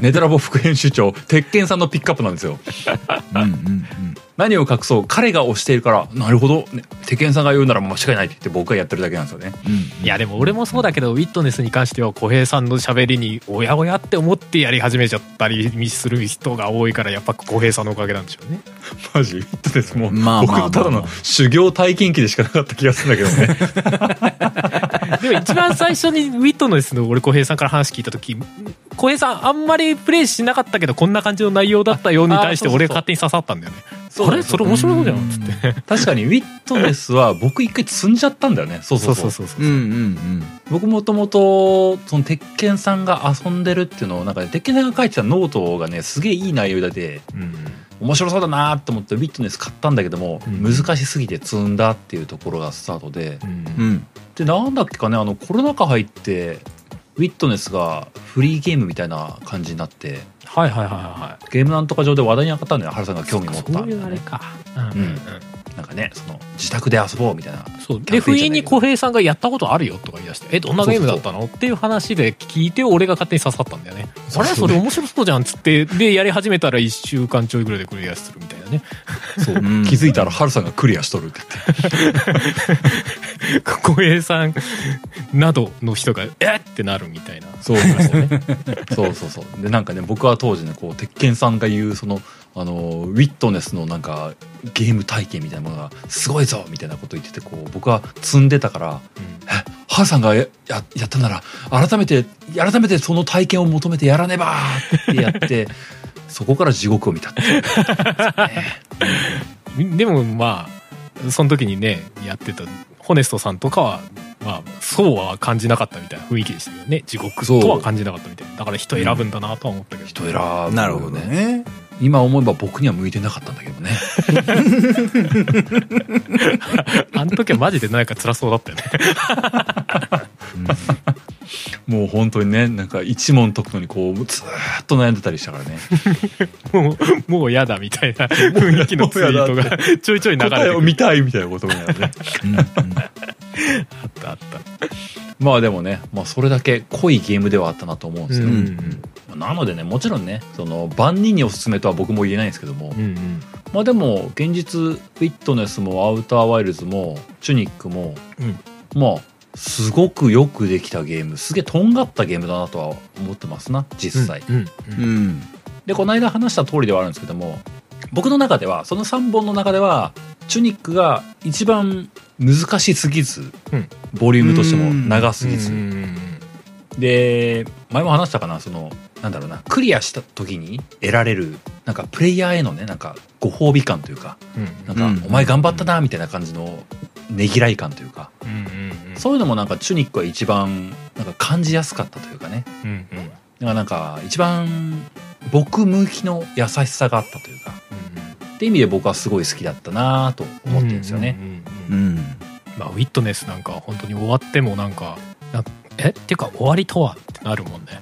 ネタラボ副編集長、鉄拳さんのピックアップなんですよ。うんうんうん。何を隠そう、彼が推しているから、なるほど、ね、鉄拳さんが言うなら間違いないって言って僕がやってるだけなんですよね。うん。いやでも俺もそうだけどウィットネスに関しては小平さんの喋りにおやおやって思ってやり始めちゃったりする人が多いからやっぱ小平さんのおかげなんでしょうね。マジウィットネスもう、僕のただの修行体験記でしかなかった気がするんだけどね。でも一番最初にウィットネスの俺小平さんから話聞いた時小平さんあんまりプレイしなかったけどこんな感じの内容だったように対して俺勝手に刺さったんだよね。そうあれ？それ面白そうじゃん。つって。確かにウィットネスは僕一回積んじゃったんだよね。そうそうそう。そううんうん僕もともと、その鉄拳さんが遊んでるっていうのを、なんかね、鉄拳さんが書いてたノートがね、すげえいい内容で、うん面白そうだなと思ってウィットネス買ったんだけども、うん。難しすぎて積んだっていうところがスタートで。うん。で、なんだっけかね、あの、コロナ禍入って、ウィットネスがフリーゲームみたいな感じになって、はいはいはいはゲームなんとか上で話題に上がったんだよね、原さんがい興味持った。そういうあれか。うんうんうん。なんかね、その、自宅で遊ぼうみたいな。そう。で不意に小平さんがやったことあるよとか言い出して「えどんなゲームだったの?」っていう話で聞いて俺が勝手に刺さったんだよね。あれそれ面白そうじゃんっつってでやり始めたら1週間ちょいぐらいでクリアするみたいなね。そう。う ん気づいたらハルさんがクリアしとるって言って。小平さんなどの人が「えっ!」ってなるみたいなそうそうそう。そうそうそう。で、なんかね、僕は当時ね、こう、鉄拳さんが言う、その、あの、ウィットネスのなんか、ゲーム体験みたいなものが、すごいぞみたいなこと言ってて、こう、僕は積んでたから、え、ハルさんがやややったなら、改めて、改めてその体験を求めてやらねばってやって、そこから地獄を見たっていう。でもまあその時にねやってたホネストさんとかはまあそうは感じなかったみたいな雰囲気でしたけどね地獄とは感じなかったみたいなだから人選ぶんだなとは思ったけど、人選ぶよなるほど。ね。今思えば僕には向いてなかったんだけどね。あの時はマジでなんか辛そうだったよねもう本当にね、なんか一問解くのにこう、ずーっと悩んでたりしたからね。もう もう嫌だみたいな 雰囲気のツイートがちょいちょい流れて答えを見たいみたいなことになるね。うんうんあったあったまあでもね、まあそれだけ濃いゲームではあったなと思うんですよ。んなのでね、もちろんね、その万人におすすめとは僕も言えないんですけども、うんうんまあでも現実フィットネスもアウターワイルズもチュニックも、うんまあすごくよくできたゲーム、すげえとんがったゲームだなとは思ってますな、実際。うんうんうん。でこの間話した通りではあるんですけども僕の中ではその3本の中ではチュニックが一番難しすぎず、うん。ボリュームとしても長すぎず、で前も話したかなそのなんだろうなクリアした時に得られるなんかプレイヤーへのねなんかご褒美感というかうん。なんか、うん。お前頑張ったなみたいな感じのねぎらい感というか、うんうんうん。そういうのもなんかチュニックは一番なんか感じやすかったというかね。うんうん。だからなんか一番僕向きの優しさがあったというか。って意味で僕はすごい好きだったなと思ってるんですよね、うんうんうんうん。まあ、ウィットネスなんか本当に終わってもなんかなえっていうか終わりとはってなるもんね。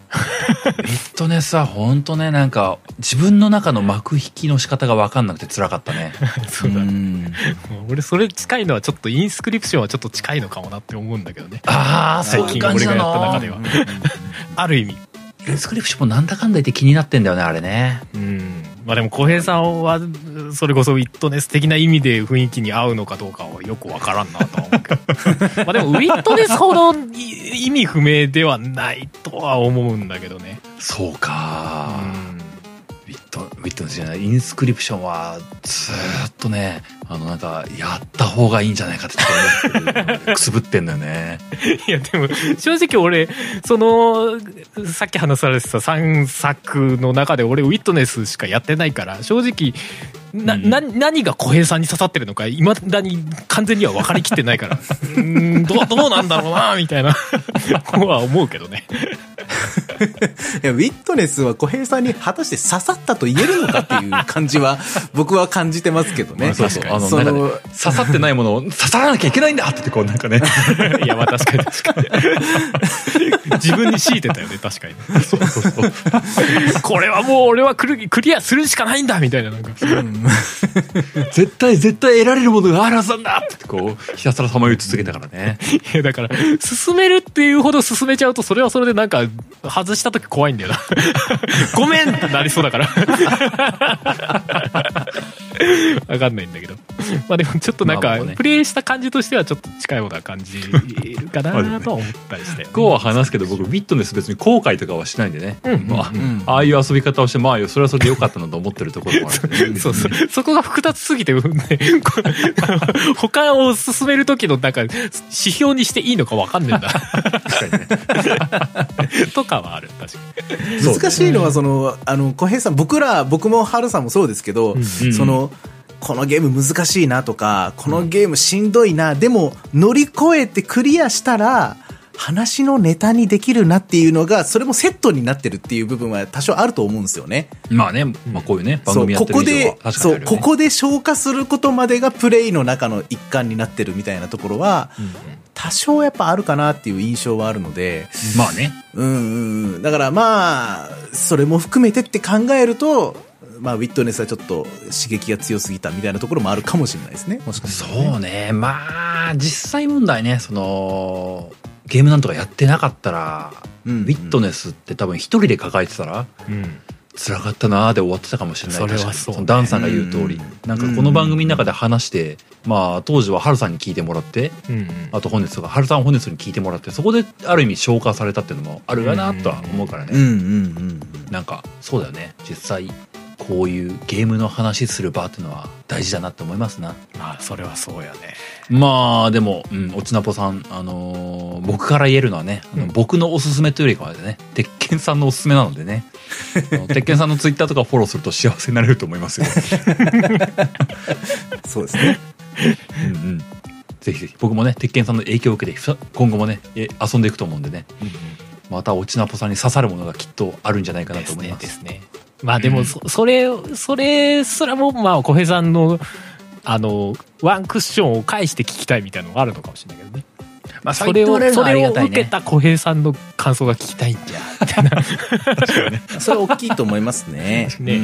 フィットネスは本当ねなんか自分の中の幕引きの仕方が分かんなくて辛かったね。そうだね。俺それ近いのはちょっとインスクリプションはちょっと近いのかもなって思うん。だけどねああ最近いう感じな俺がやった中のではある意味インスクリプションもなんだかんだ言って気になってんだよねあれね。うん。まあでも小平さんはそれこそウィットネス的な意味で雰囲気に合うのかどうかはよくわからんなとは思うけど。まあでもウィットネスほどい意味不明ではないとは思うんだけどね。そうか。うん。ウィットウィットネスじゃないインスクリプションはずっとねあのなんかやった方がいいんじゃないかってちょっとくすぶってんだよね。いやでも正直俺そのさっき話されてた3作の中で俺ウィットネスしかやってないから正直な、うん。な何が小平さんに刺さってるのかいまだに完全には分かりきってないから。うーんどうどうなんだろうなみたいな。のは思うけどね。いやウィットネスは小平さんに果たして刺さったと言えるのかっていう感じは僕は感じてますけどね。そうそう。確かにあの刺さってないものを刺さらなきゃいけないんだってこうなんかね。いやまあ確かに確かに自分に強いてたよね確かに。そうそうそう。これはもう俺はクリクリアするしかないんだみたいななんか 絶対絶対得られるものがあるはずなんだってこうひたすらさまよい続けたからね。いやだから進めるっていうほど進めちゃうとそれはそれでなんか外した時怖いんだよな。ごめんってなりそうだから。わかんないんだけど。まあでもちょっとなんかまあもうね。プレイした感じとしてはちょっと近いような感じるかなとは思ったりして。こうは話すけど僕ウィットネス別に後悔とかはしないんでね、うんまあうん。ああいう遊び方をしてまあそれはそれで良かったなと思ってるところもある。そうそう。そこが複雑すぎて、ね、こ う他を進める時のなんか指標にしていいのかわかんねえんだ。確かにね。とかはある確かに。難しいのはその、あの、小平さん、僕ら、僕も春さんもそうですけど、うん。その、このゲーム難しいなとか、このゲームしんどいな、でも乗り越えてクリアしたら、話のネタにできるなっていうのが、それもセットになってるっていう部分は多少あると思うんですよね。まあね、まあ、こういうね番組やってここでる以上は確、かにそう、ここで消化することまでがプレイの中の一環になってるみたいなところは、多少やっぱあるかなっていう印象はあるので、まあねうんうんうん。だからまあ、それも含めてって考えると、まあ、ウィットネスはちょっと刺激が強すぎたみたいなところもあるかもしれないですね。もしかしたら、ね。そうね。まあ実際問題ね。そのゲームなんとかやってなかったら、うんうん。ウィットネスって多分一人で抱えてたらうん。辛かったなーで終わってたかもしれない。それはそうね。のダンさんが言う通り、うん。なんかこの番組の中で話して、まあ当時はハルさんに聞いてもらってうんうん。あと本日とかハルさん本日に聞いてもらってそこである意味消化されたっていうのもあるかなとは思うからね、うんうんうん。なんかそうだよね。実際こういうゲームの話する場っていうのは大事だなって思いますな。まあそれはそうやね。まあでも、うん、おちなぽさん、あのー僕から言えるのはね、あのうん。僕のおすすめというよりかはね鉄拳さんのおすすめなのでね。鉄拳さんのツイッターとかフォローすると幸せになれると思いますよ、うん。そうですね。うんうん、ぜひぜひ。僕もね鉄拳さんの影響を受けてふ今後もねえ遊んでいくと思うんでね。またおちなぽさんに刺さるものがきっとあるんじゃないかなと思います。ですねまあでもそ,、それそれすらもまあ小平さんのあのワンクッションを返して聞きたいみたいなのがあるのかもしれないけどね。まあそれをそれを受けねた小平さんの感想が聞きたいんじゃ。みたいなそれ大きいと思いますね。ね。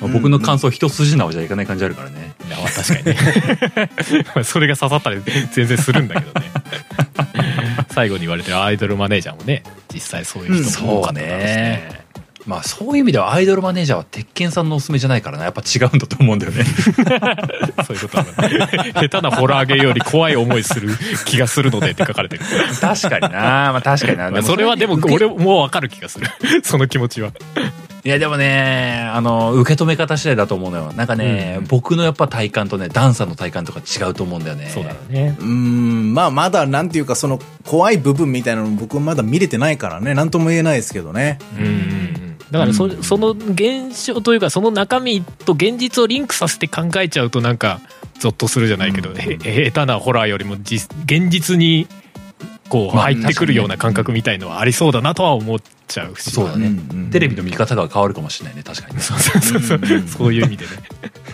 僕の感想一筋縄じゃいかない感じあるからね。確かにね。まあそれが刺さったり全然するんだけどね。最後に言われてるアイドルマネージャーもね実際そういう人も多かっただろうしねまあそういう意味ではアイドルマネージャーは鉄拳さんのおすすめじゃないからな。やっぱ違うんだと思うんだよね。そういうことはね。下手なホラーゲーより怖い思いする気がするのでって書かれてる。確かにな。まあ確かにな。まあそれはでも俺もう分かる気がする。その気持ちはいやでもねあの受け止め方次第だと思うのよ。なんかね、うん僕のやっぱ体感とねダンさんの体感とか違うと思うんだよね。そうだね。うーん、まあまだなんていうかその怖い部分みたいなの僕はまだ見れてないからね、なんとも言えないですけどね。うんうんうん。だからそ,、その現象というかその中身と現実をリンクさせて考えちゃうとなんかゾッとするじゃないけど、へ下手なホラーよりも実現実にこうまあ入ってくるような感覚みたいのはありそうだなとは思っちゃうし。そうだね、うんうんテレビの見方が変わるかもしれないね確かにね。そうそうそうそう。う んそういう意味でね。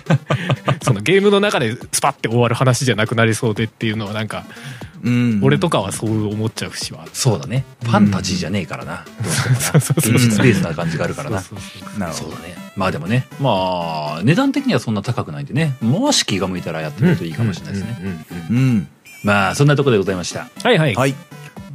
そのゲームの中でスパッて終わる話じゃなくなりそうでっていうのはなんかうん。俺とかはそう思っちゃう節はそうだね。ファンタジーじゃねえからな、どうしてもなそうそうそう。現実ベースな感じがあるからな。そうそうそう。なるほどそうだね。まあでもねまあ値段的にはそんな高くないんでね。もし気が向いたらやってみるといいかもしれないですね、うんうんうん。うんまあそんなところでございました。はいはい。はい。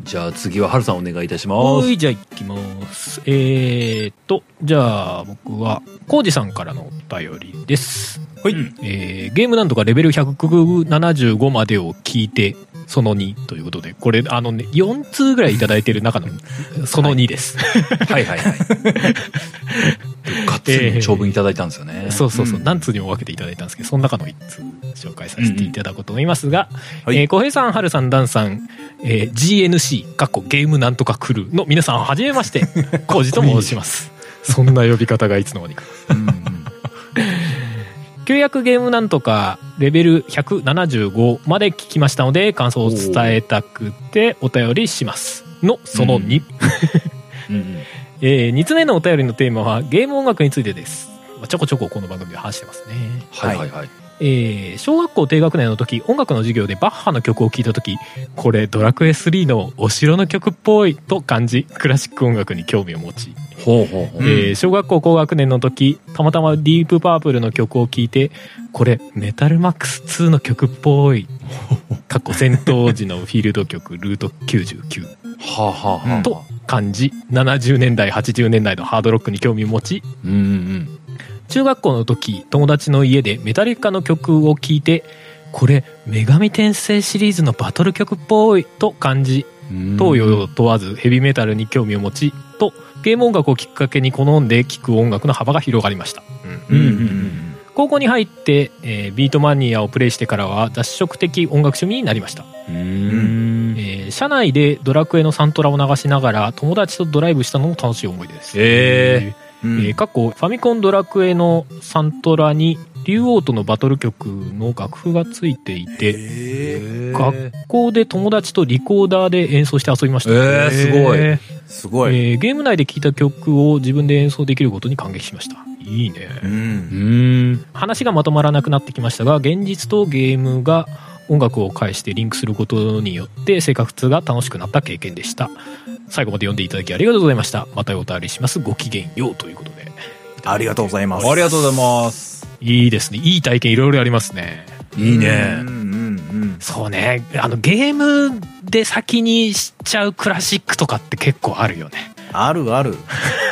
じゃあ次はハルさんお願いいたしまはすいじゃあ行きます。えー、っとじゃあ僕はコウジさんからのお便りです。はい。えーゲームなんとかレベル175までを聞いてその2ということでこれあのね4通ぐらいいただいてる中のその2です、はいはいはい。がっつり長文いただいたんですよね、そうそうそう、うん。何通にも分けていただいたんですけどその中の1通紹介させていただこうと思いますが、はい。えー小平さん、はるさん、ダンさん、えー GNC、かっこゲームなんとかクルーの皆さん、はじめまして、コウジと申します。そんな呼び方がいつの間にか。うんうん旧約ゲームなんとかレベル175まで聞きましたので感想を伝えたくてお便りしますのその2、うん。うんえー、2つ目のお便りのテーマはゲーム音楽についてです。まあちょこちょここの番組で話してますね。はい。はい。はい。えー小学校低学年の時音楽の授業でバッハの曲を聴いた時これドラクエ3のお城の曲っぽいと感じクラシック音楽に興味を持ちほうほうほう、えー小学校高学年の時たまたまディープパープルの曲を聴いてこれメタルマックス2の曲っぽい。かっこ戦闘時のフィールド曲ルート99はあはあはあと感じ70年代80年代のハードロックに興味を持ち。うんうん中学校の時友達の家でメタリカの曲を聴いてこれ女神転生シリーズのバトル曲っぽいと感じ。うん。東洋を問わずヘビーメタルに興味を持ち。とゲーム音楽をきっかけに好んで聴く音楽の幅が広がりました、うん。うん。うん高校に入って、えービートマニアをプレイしてからは雑食的音楽趣味になりました、えー車内でドラクエのサントラを流しながら友達とドライブしたのも楽しい思い出です。えうんえー過去ファミコンドラクエのサントラに竜王とのバトル曲の楽譜がついていて学校で友達とリコーダーで演奏して遊びました、えーすごい。えすごい、ーゲーム内で聴いた曲を自分で演奏できることに感激しました。いいね、ううんん。話がまとまらなくなってきましたが現実とゲームが音楽を介してリンクすることによって生活が楽しくなった経験でした。最後まで読んでいただきありがとうございました。またお便りします。ごきげんようということで。ありがとうございます。ありがとうございますいいですね。いい体験いろいろありますね。いいね。うんうんうん。そうね。あのゲームで先に知っちゃうクラシックとかって結構あるよね。あるある。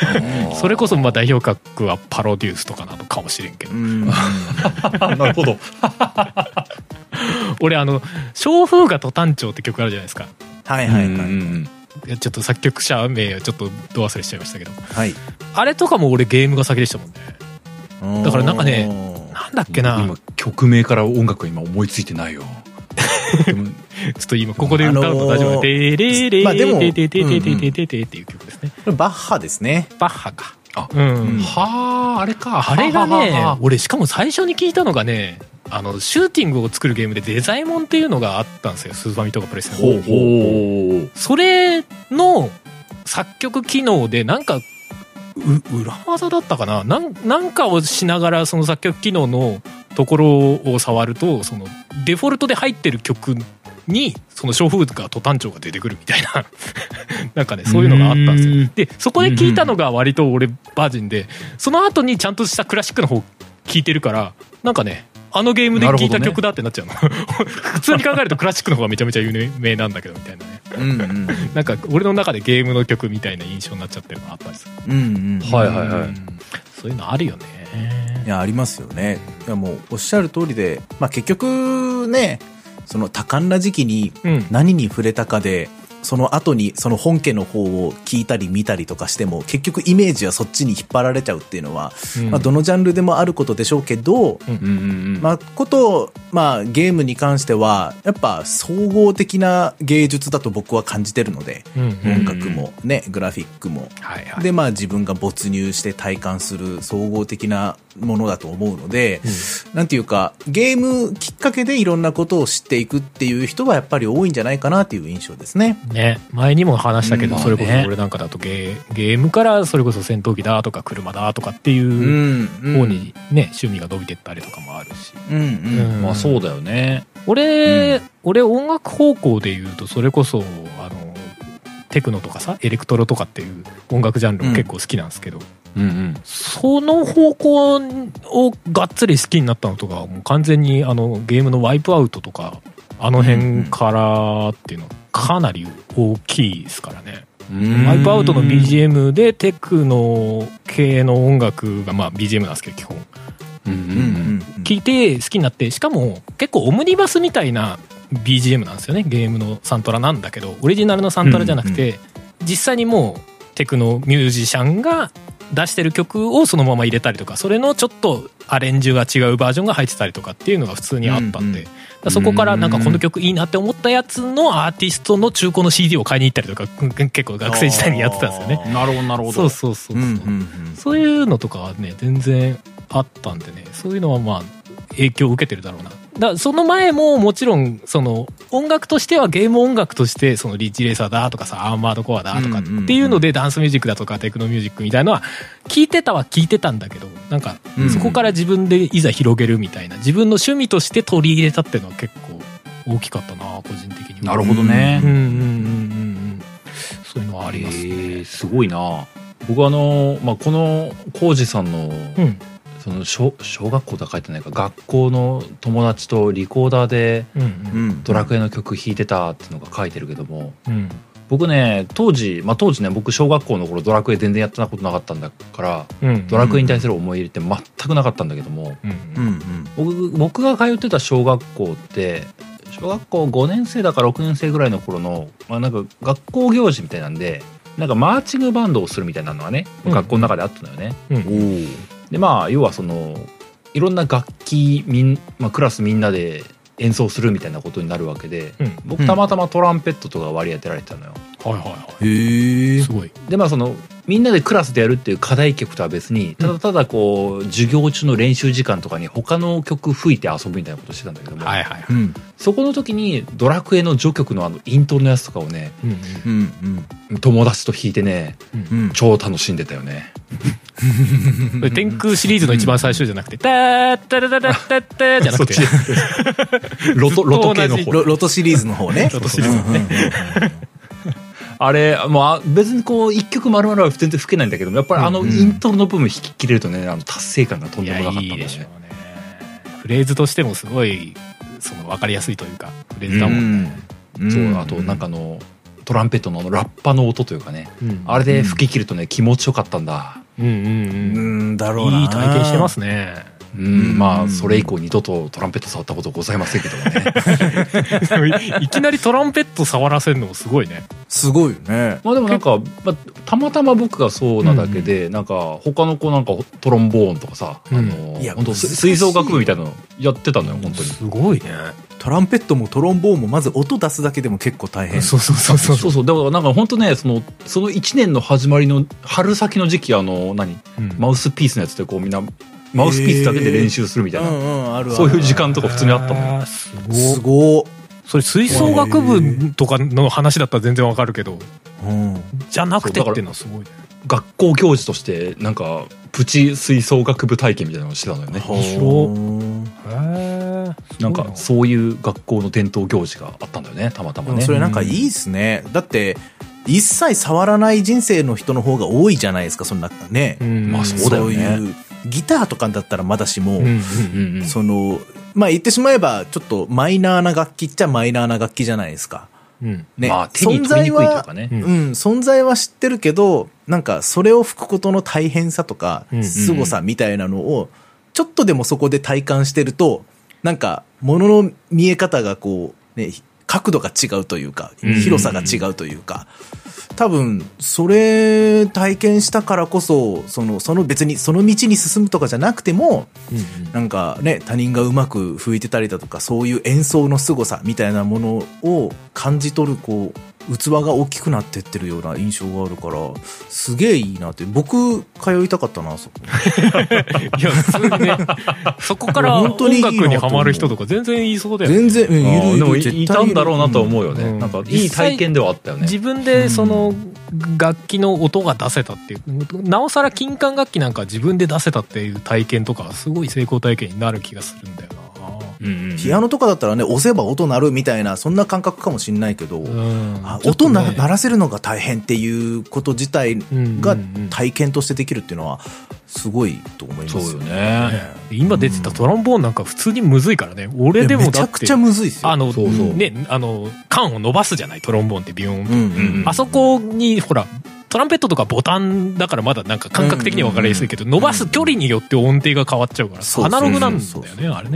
それこそまあ代表格はパロデュースとかなのかもしれんけど。うん。なるほど。俺あの「小風雅と短調」って曲あるじゃないですか。はいはいはい、ちょっと作曲者名をちょっとど忘れしちゃいましたけど。はい。あれとかも俺ゲームが先でしたもんねだからなんかねなんだっけな。今曲名から音楽今思いついてないよ。ちょっと今ここで歌うと大丈夫。あのーでレレまあでもレテテテテテテテっていう曲ですね。バッハですね。バッハか。あうん。はああれか。あれがね俺しかも最初に聞いたのがねあのシューティングを作るゲームでデザイモンっていうのがあったんですよ。スーファミとかプレステのほうほうそれの作曲機能でなんかう裏技だったかな？なんなんかをしながらその作曲機能のところを触るとそのデフォルトで入ってる曲にその小風がと単調が出てくるみたいな。なんかねそういうのがあったんですよ。うん。でそこで聞いたのが割と俺バージンでその後にちゃんとしたクラシックの方聞いてるからなんかねあのゲームで聞いた曲だってなっちゃうの、普通に考えるとクラシックの方がめちゃめちゃ有名なんだけどみたいな。ねうんうん。なんか俺の中でゲームの曲みたいな印象になっちゃってるのがあったりする、うんうん。はいはいはい。うんそういうのあるよね。いやありますよね。いやもうおっしゃる通りで、まあ、結局ねその多感な時期にうん。何に触れたかでその後にその本家の方を聞いたり見たりとかしても結局イメージはそっちに引っ張られちゃうっていうのは、うん。まあ、どのジャンルでもあることでしょうけど、うんうんうんまあ、こと、まあ、ゲームに関してはやっぱ総合的な芸術だと僕は感じてるので、うんうん音楽もねグラフィックも。はいはい。でまあ自分が没入して体感する総合的なものだと思うので、なんていうかゲームきっかけでいろんなことを知っていくっていう人はやっぱり多いんじゃないかなっていう印象ですね。ね。前にも話したけど、うん。それこそ俺なんかだとゲーゲームからそれこそ戦闘機だとか車だとかっていううん方にね、趣味が伸びてったりとかもあるし、うんまあそうだよね。俺、うん。俺音楽方向で言うとそれこそあのテクノとかさエレクトロとかっていう音楽ジャンルも結構好きなんですけど、うんうん。その方向をがっつり好きになったのとかもう完全にあのゲームのワイプアウトとかあの辺からっていうのはかなり大きいですからね。ワイプアウトの BGM でテクノ系の音楽がまあ BGM なんですけど基本。うんうんうん。うん聞いて好きになってしかも結構オムニバスみたいな BGM なんですよね。ゲームのサントラなんだけどオリジナルのサントラじゃなくて、実際にもうテクノミュージシャンが出してる曲をそのまま入れたりとかそれのちょっとアレンジが違うバージョンが入ってたりとかっていうのが普通にあったんで、そこからなんかこの曲いいなって思ったやつのアーティストの中古の CD を買いに行ったりとか結構学生時代にやってたんですよね。なるほどなるほど。そうそうそうそう、うんうんそういうのとかはね全然あったんでねそういうのはまあ影響を受けてるだろうなだその前ももちろんその音楽としてはゲーム音楽としてそのリッチレーサーだとかさアーマードコアだとかっていうのでダンスミュージックだとかテクノミュージックみたいのは聞いてたは聞いてたんだけどなんかうんそこから自分でいざ広げるみたいな自分の趣味として取り入れたっていうのは結構大きかったな個人的には。なるほどね。うんうんうんうんうん。そういうのはありますね、えーすごいな。僕あの、まあ、この浩二さんの、うんその小小学校とは書いてないか学校の友達とリコーダーでうんうん。ドラクエの曲弾いてたっていうのが書いてるけどもうん。僕ね当時、まあ、当時ね僕小学校の頃ドラクエ全然やってたことなかったんだからうんドラクエに対する思い入れって全くなかったんだけどもうんうんうん。僕僕が通ってた小学校って小学校5年生だか6年生ぐらいの頃の、まあ、なんか学校行事みたいなんでなんかマーチングバンドをするみたいなのがね、うん。学校の中であったのよね。うん。おーでまあ要はそのいろんな楽器みん、まあ、クラスみんなで演奏するみたいなことになるわけでうん。僕たまたまトランペットとか割り当てられてたのよ。はいはいはへえいすごい。でまあそのみんなでクラスでやるっていう課題曲とは別にただただこう授業中の練習時間とかに他の曲吹いて遊ぶみたいなことしてたんだけども、はいはいうん。そこの時にドラクエの序曲のあのイントロのやつとかをねうんうんうん。友達と弾いてねうん。超楽しんでたよね。天空シリーズの一番最初じゃなくて「ターッタラタタッタッター」じゃなくて。ロトロト系の方。ロロトシリーズの方ね。ロトシリーズのねあれ、まあ、別にこう、一曲丸々は全然吹けないんだけども、やっぱりあのうんイントロの部分弾き切れるとね、あの達成感がとんでもなかったんだいいでしょうよね。ねフレーズとしてもすごいその分かりやすいというかフレーズだもんね。うん。そう、あとなんかあの、トランペットのラッパの音というかね、うん。あれで吹き切るとね、気持ちよかったんだ。うんうんううんんだろうな。いい体験してますねうん、うん。まあ、それ以降二度とトランペット触ったことございませんけどもね。いきなりトランペット触らせるのもすごいね。すごいよね。まあでもなんか、まあ、たまたま僕がそうなだけで、なんか他の子なんかトロンボーンとかさ、うん。あのいや本当吹奏楽部みたいなのやってたのよ、本当に。すごいね。トランペットもトロンボーンもまず音出すだけでも結構大変。そうそうそうそうそう。そうだからなんか本当ねそのその1年の始まりの春先の時期あの何？うん。マウスピースのやつでこうみんなマウスピースだけで練習するみたいな、うんうんあるそういう時間とか普通にあったのよあーすごいすごそれ吹奏楽部とかの話だったら全然わかるけど。うん。じゃなくてっていうのはすごいね。学校行事としてなんかプチ吹奏楽部体験みたいなのをしてたのよね。面白ほへえなんかそういう学校の伝統行事があったんだよね。たまたまね。ーそれなんかいいっすね。だって一切触らない人生の人の方が多いじゃないですかそんなね。うん。まあそうだよね。そういうギターとかだったらまだしも、うんうんうんうん。そのまあ言ってしまえばちょっとマイナーな楽器っちゃマイナーな楽器じゃないですか。うん。ね、まあ手に取りにくいというかねうん。うん、存在は知ってるけど、なんかそれを吹くことの大変さとかうん、凄さみたいなのを、ちょっとでもそこで体感してると、なんか、ものの見え方がこう、ね、角度が違うというか、うん。広さが違うというか、多分、それ体験したからこそ、その、その別にその道に進むとかじゃなくても、なんかね、他人がうまく吹いてたりだとか、そういう演奏の凄さみたいなものを感じ取る、こう、器が大きくなってってるような印象があるからすげえいいなって僕通いたかったなあそこ。いや普通にね。そこから音楽にはまる人とか全然いそうだよね。全然うんいるでもいたんだろうなとは思うよね、うん。なんかいい体験ではあったよね。自分でその楽器の音が出せたっていうなおさら金管楽器なんか自分で出せたっていう体験とかはすごい成功体験になる気がするんだよな。うんうんピアノとかだったらね押せば音鳴るみたいなそんな感覚かもしんないけど、音な鳴らせるのが大変っていうこと自体が体験としてできるっていうのはすごいと思います。そうよね。今出てたトロンボーンなんか普通にむずいからね。俺でもめちゃくちゃむずいですよ。あのねあの缶を伸ばすじゃない？トロンボーンってビヨーンあそこにほらトランペットとかボタンだからまだなんか感覚的には分かりやすいけど、伸ばす距離によって音程が変わっちゃうからアナログなんだよねあれ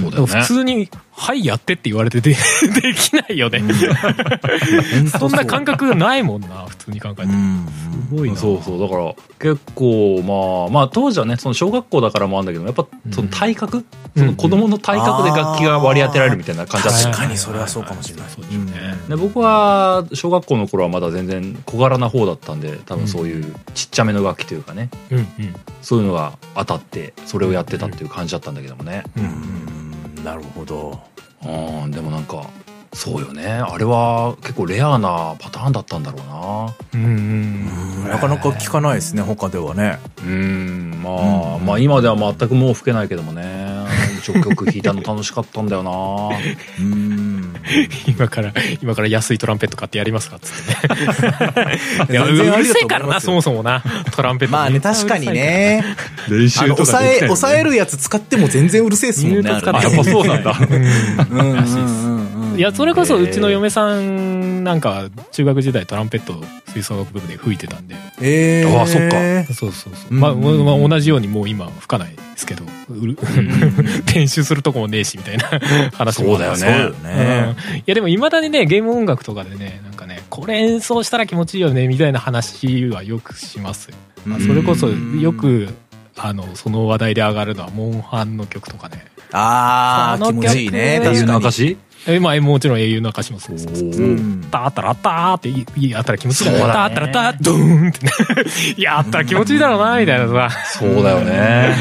そうだよね。普通に「はいやって」って言われてで できないよね、そんな感覚ないもんな普通に考えて、うん。すごいな。そうそう。だから結構まあまあ当時はねその小学校だからもあるんだけどやっぱその体格、その子供の体格で楽器が割り当てられるみたいな感じだった。よね確かにそれはそうかもしれない。そうですよね、で僕は小学校の頃はまだ全然小柄な方だったんで多分そういうちっちゃめの楽器というかね。うんうん。そういうのが当たってそれをやってたっていう感じだったんだけどもね。うんなるほど。うんでもなんかそうよね。あれは結構レアなパターンだったんだろうな。うんうん。なかなか聞かないですね他ではね。うんまあ、まあ今では全くもう吹けないけどもね。直曲弾いたの楽しかったんだよな。うん。今から今から安いトランペット買ってやりますかっつってね。いやうるせえからなそもそもな。トランペット。まあね確かにね。練あの抑え抑えるやつ使っても全然うるせえっすもんねやっぱそうなんだ。うんうんうんうん。いやそれこそうちの嫁さんなんか中学時代トランペット吹奏楽部で吹いてたんで。えー。あそっか。そうそうそう、うんまあ、まあ同じようにもう今吹かないですけど。うる 練習するとこもねえしみたいな 話も。そうだよね。そう。んね。いやでもいまだにねゲーム音楽とかでねなんかねこれ演奏したら気持ちいいよねみたいな話はよくしますよ、まあそれこそよくあのその話題で上がるのはモンハンの曲とかね。ああ気持ちいいね。っていう確かに証えまあもちろん英雄の証もそうです。おー。うん。タータラッターっていいやったら気持ちいいだろそうだねタータラッタードーンって。ねやったら気持ちいいだろうなみたいなさ。そうだよね。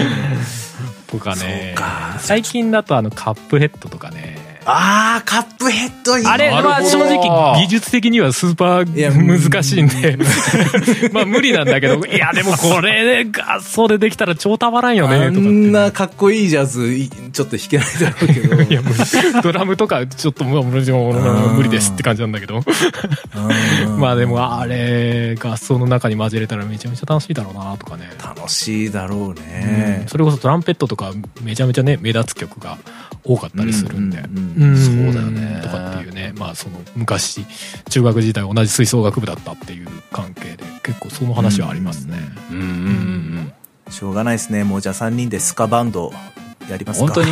とかね最近だとあのカップヘッドとかねああカップヘッドいいあれは正直技術的にはスーパいやー難しいんで。まあ無理なんだけど いやでもこれがそれできたら超たまらんよねあとかってんなかっこいいジャズいちょっと弾けないだろうけど。いやドラムとかちょっともう無理無理ですって感じなんだけど。うんまあでもあれ合奏の中に混ぜれたらめちゃめちゃ楽しいだろうなとかね。楽しいだろうね。それこそトランペットとかめちゃめちゃね目立つ曲が多かったりするんで、うんうんうんそうだよね。とかっていうねまあその昔中学時代同じ吹奏楽部だったっていう関係で結構その話はありますね、うんうんうんうん。しょうがないですね。もうじゃあ3人でスカバンドやりますか。本当に？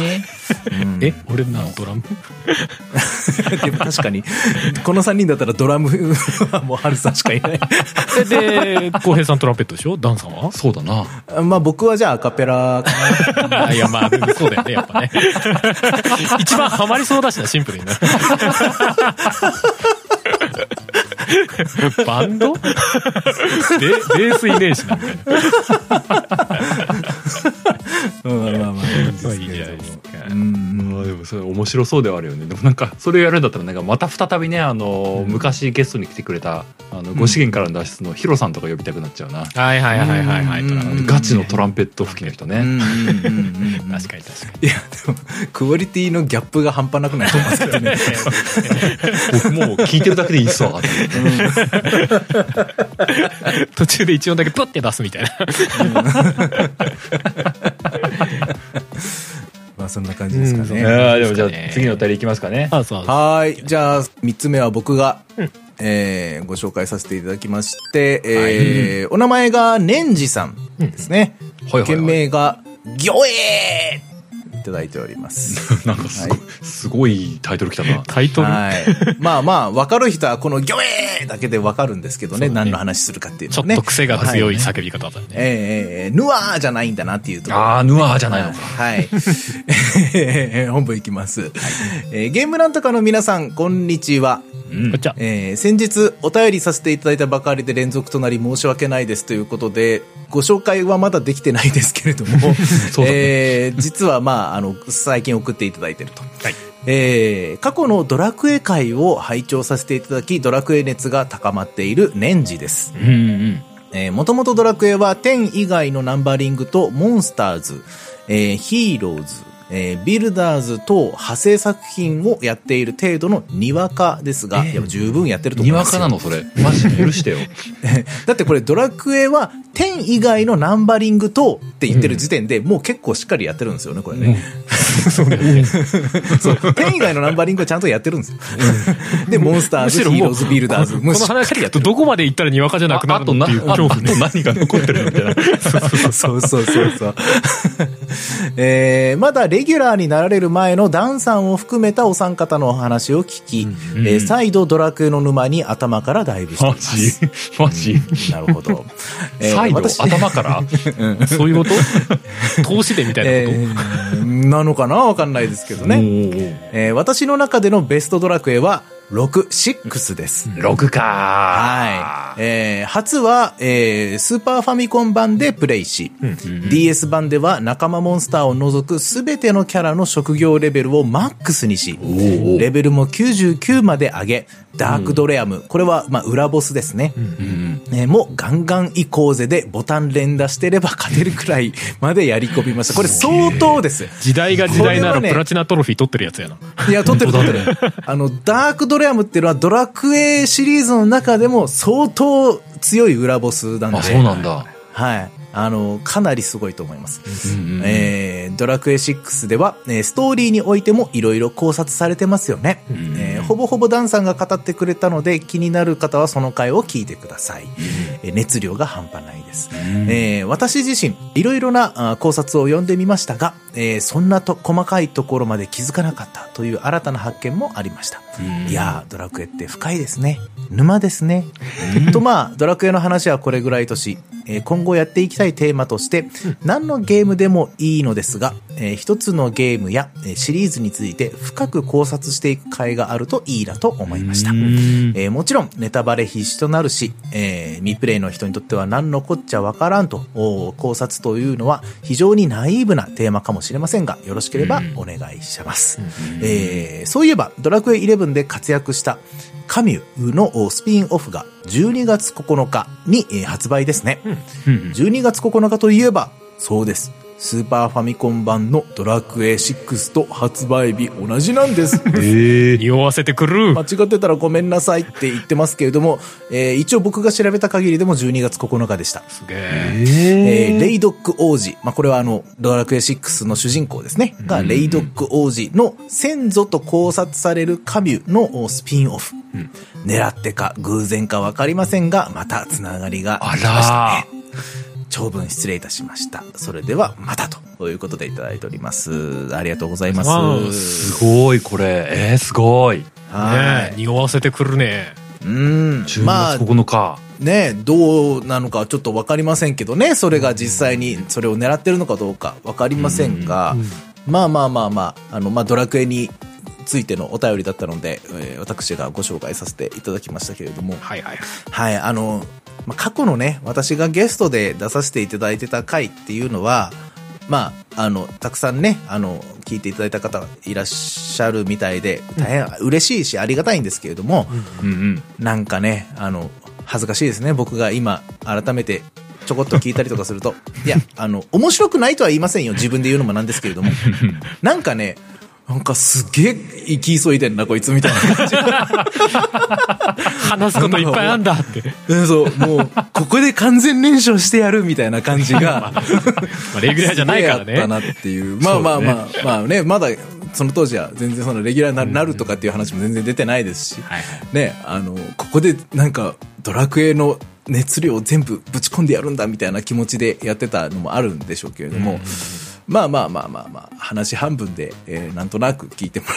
うん。え俺なの？ドラム？でも確かに。この3人だったらドラムはもうハルさんしかいない。えで浩平さんトランペットでしょ？ダンさんは？そうだな。まあ僕はじゃあアカペラかな。あ いやまあそうだよねやっぱね。一番ハマりそうだしなシンプルになバンド？ベベースいねえしなみたいなうん まあまあまあいいですけどまあいいじゃないですか。うんまあでもそれ面白そうではあるよね。でもなんかそれをやるんだったらなんかまた再びねあの、昔ゲストに来てくれたあの5資源からの脱出のヒロさんとか呼びたくなっちゃうな、はいはいはいはいはい。ガチのトランペット吹きの人ね、うんうんうんうんト確かに確かいやでもクオリティのギャップが半端なくないと思いますけどね。僕もう聞いてるだけでいいっすわ。ってに途中で一音だけプッて出すみたいな まあそんな感じですかうんね。いやーでもじゃあ次のお便りいきますかね。あそう。はーい。じゃあ3つ目は僕が、えーご紹介させていただきまして、えーお名前が年次さんですね、はいはいはい。件名が「ギョエー!」ただいております。なんかすごい、すごいタイトル来たな。タイトル、はい。まあまあ、わかる人はこのギョエーだけでわかるんですけどね、何の話するかっていうのはね。ちょっと癖が強いは叫び方だね。えーえーえーヌアーじゃないんだなっていうところ。あー、ヌアーじゃないのか。はい。本部いきます、えーゲームなんとかの皆さん、こんにちは。うんこっちは。えー先日お便りさせていただいたばかりで連続となり申し訳ないですということで、ご紹介はまだできてないですけれども、そえー実はまあ、あの、最近送っていただいてると。はい。えー過去のドラクエ会を拝聴させていただき、ドラクエ熱が高まっている年次です。うんうん。えー、もともとドラクエは10以外のナンバリングとモンスターズ、えーヒーローズ、えービルダーズ等派生作品をやっている程度のにわかですが、えーいや十分やってると思にわいますよ。かなのそれ。マジで許してよ。だってこれドラクエは10以外のナンバリングとって言ってる時点で、もう結構しっかりやってるんですよね、これね。そう、10以外のナンバリングはちゃんとやってるんですよ。で、モンスターズ、ヒーローズ、ビルダーズ。この話とどこまで行ったらにわかじゃなくなるのっていう恐怖ね。あと何が残ってるみたいな。そうそうそうそう。えーまだレギュラーになられる前のダンさんを含めたお三方のお話を聞き、えー再度ドラクエの沼に頭からダイブしていマます。ジマジ？なるほど。えー再度私頭から？そういうこと？投資でみたいなえこと、ーなのかな？わかんないですけどね。えー私の中でのベストドラクエは、6、6です。6かはい。えー初は、えースーパーファミコン版でプレイし、DS 版では仲間モンスターを除くすべてのキャラの職業レベルをマックスにし、おレベルも99まで上げ、ダークドレアム、これは、まあ、裏ボスですね。えーもうガンガン行こうぜでボタン連打してれば勝てるくらいまでやり込みました。これ相当です。時代が時代ならプラチナトロフィー取ってるやつやな。いや、撮ってる撮ってる。あの、ダークドレアムっていうのはドラクエシリーズの中でも相当強い裏ボスなんで。あ、そうなんだ。はい。あの、かなりすごいと思います。うんうんえードラクエ6では、えーストーリーにおいてもいろいろ考察されてますよね。えーほぼほぼダンさんが語ってくれたので、気になる方はその回を聞いてください。えー熱量が半端ないです。えー私自身、いろいろなあ考察を読んでみましたが、えーそんなと細かいところまで気づかなかったという新たな発見もありました。いやー、ドラクエって深いですね。沼ですね。とまあ、ドラクエの話はこれぐらいとし、えー今後やっていきたいテーマとして、何のゲームでもいいのですが、えー一つのゲームやえーシリーズについて深く考察していく回があるといいなと思いました。えーもちろんネタバレ必至となるし、えー未プレイの人にとっては何のこっちゃわからんとお考察というのは非常にナイーブなテーマかもしれませんが、よろしければお願いします。えーそういえば、ドラクエ11で活躍したカミュのスピンオフが12月9日にえー発売ですね。12月9日といえば、そうです。スーパーファミコン版のドラクエ6と発売日同じなんです。ええ。匂わせてくる間。違ってたらごめんなさいって言ってますけれども、えー一応僕が調べた限りでも12月9日でした。すげえ。えーレイドック王子。まあ、これはあの、ドラクエ6の主人公ですね。が、レイドック王子の先祖と考察されるカミュのスピンオフ。狙ってか偶然かわかりませんが、またつながりがありましたね。長文失礼いたしました。それでは、またということでいただいております。ありがとうございます。すごい、これ。えー、すごい。はい。匂わせてくるね。うん。10まあ月、9日。ね、どうなのかちょっとわかりませんけどね、それが実際にそれを狙ってるのかどうかわかりませんが、まあまあまあまあ、あの、まあドラクエについてのお便りだったので、えー私がご紹介させていただきましたけれども、はいはい。はい、あの、まあ、過去のね、私がゲストで出させていただいてた回っていうのは、まあ、あの、たくさんね、あの、聞いていただいた方いらっしゃるみたいで、大変嬉しいしありがたいんですけれども、うんうん。なんかね、あの、恥ずかしいですね。僕が今、改めて、ちょこっと聞いたりとかすると。いや、あの、面白くないとは言いませんよ。自分で言うのもなんですけれども。なんかね、なんかすげえ生き急いでんな、こいつみたいな感じ。話すこといっぱいあんだって。うんそう、もう、ここで完全燃焼してやるみたいな感じが。まあ、レギュラーじゃないからね。ったなっていう。まあまあまあ、まあね、まだ、その当時は全然そのレギュラーになるとかっていう話も全然出てないですし。ね、あの、ここでなんか、ドラクエの熱量を全部ぶち込んでやるんだみたいな気持ちでやってたのもあるんでしょうけれども、まあまあまあまあまあ、話半分で、えーなんとなく聞いてもら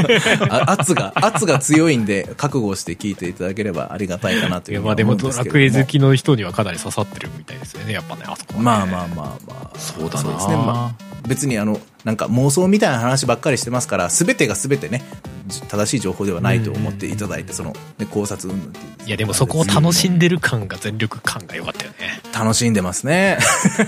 えれば。あ圧が、圧が強いんで、覚悟して聞いていただければありがたいかなといいうふうにやまあでもド。ラクエ好きの人にはかなり刺さってるみたいですよねやっぱねあそこはねまあまあまあまあ。そうだなですね。まあ、別にあの、なんか妄想みたいな話ばっかりしてますから、すべてがすべてね、じ正しい情報ではないと思っていただいて、その、ね、考察云々っていう。いやでもそこを楽しんでる感が全力感が良かったよね。楽しんでますね。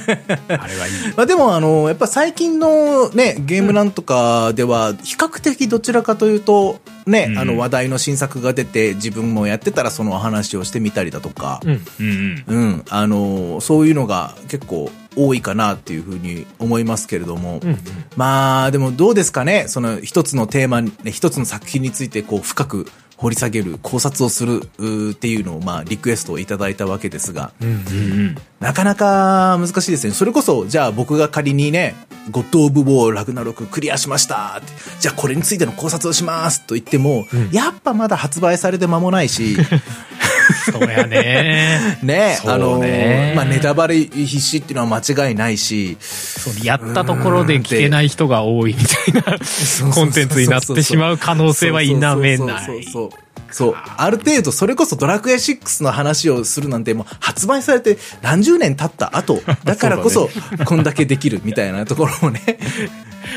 あれはいい。まあでもあの、やっぱ最近のね、ゲームなんとかでは、比較的どちらかというと、ね、うん。あの話題の新作が出て、自分もやってたらそのお話をしてみたりだとか、うん。うん。うん。うん、あの、そういうのが結構多いかなっていうふうに思いますけれども、うんうんまあ、でもどうですかね、その一つのテーマ一つの作品についてこう深く掘り下げる、考察をするっていうのをまあリクエストをいただいたわけですが、うんうんうん。なかなか難しいですね。それこそ、じゃあ僕が仮にね、ゴッド・オブ・ウォー・ラグナロククリアしましたじゃあこれについての考察をしますと言っても、うん。やっぱまだ発売されて間もないし、そうやね。ね、あのね。まあネタバレ必至っていうのは間違いないし、やったところで聞けない人が多いみたいな コンテンツになってしまう可能性は否めない。そう。ある程度、それこそドラクエ6の話をするなんて、もう発売されて何十年経った後、だからこそ、こんだけできるみたいなところもね、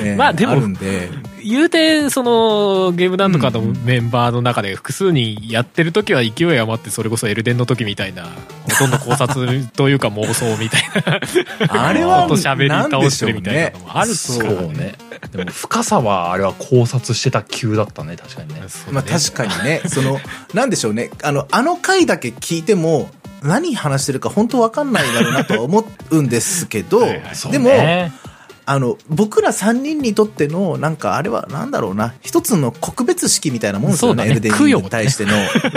ねまあでもで、言うてそのゲームなんとかのメンバーの中で複数人やってる時は勢い余ってそれこそエルデンの時みたいなほとんど考察というか妄想みたいな あれはこと喋り倒してるみたいなのもあるそうからね。でも深さはあれは考察してた級だったね確かにね。ねまあ確かにね、その、なんでしょうね、あの、あの回だけ聞いても、何話してるか本当わかんないだろうなとは思うんですけど、はいはい。でも、ねあの、僕ら3人にとっての、なんかあれは、なんだろうな、一つの告別式みたいなもんですよね、そうだね。エルデンリングに対しての。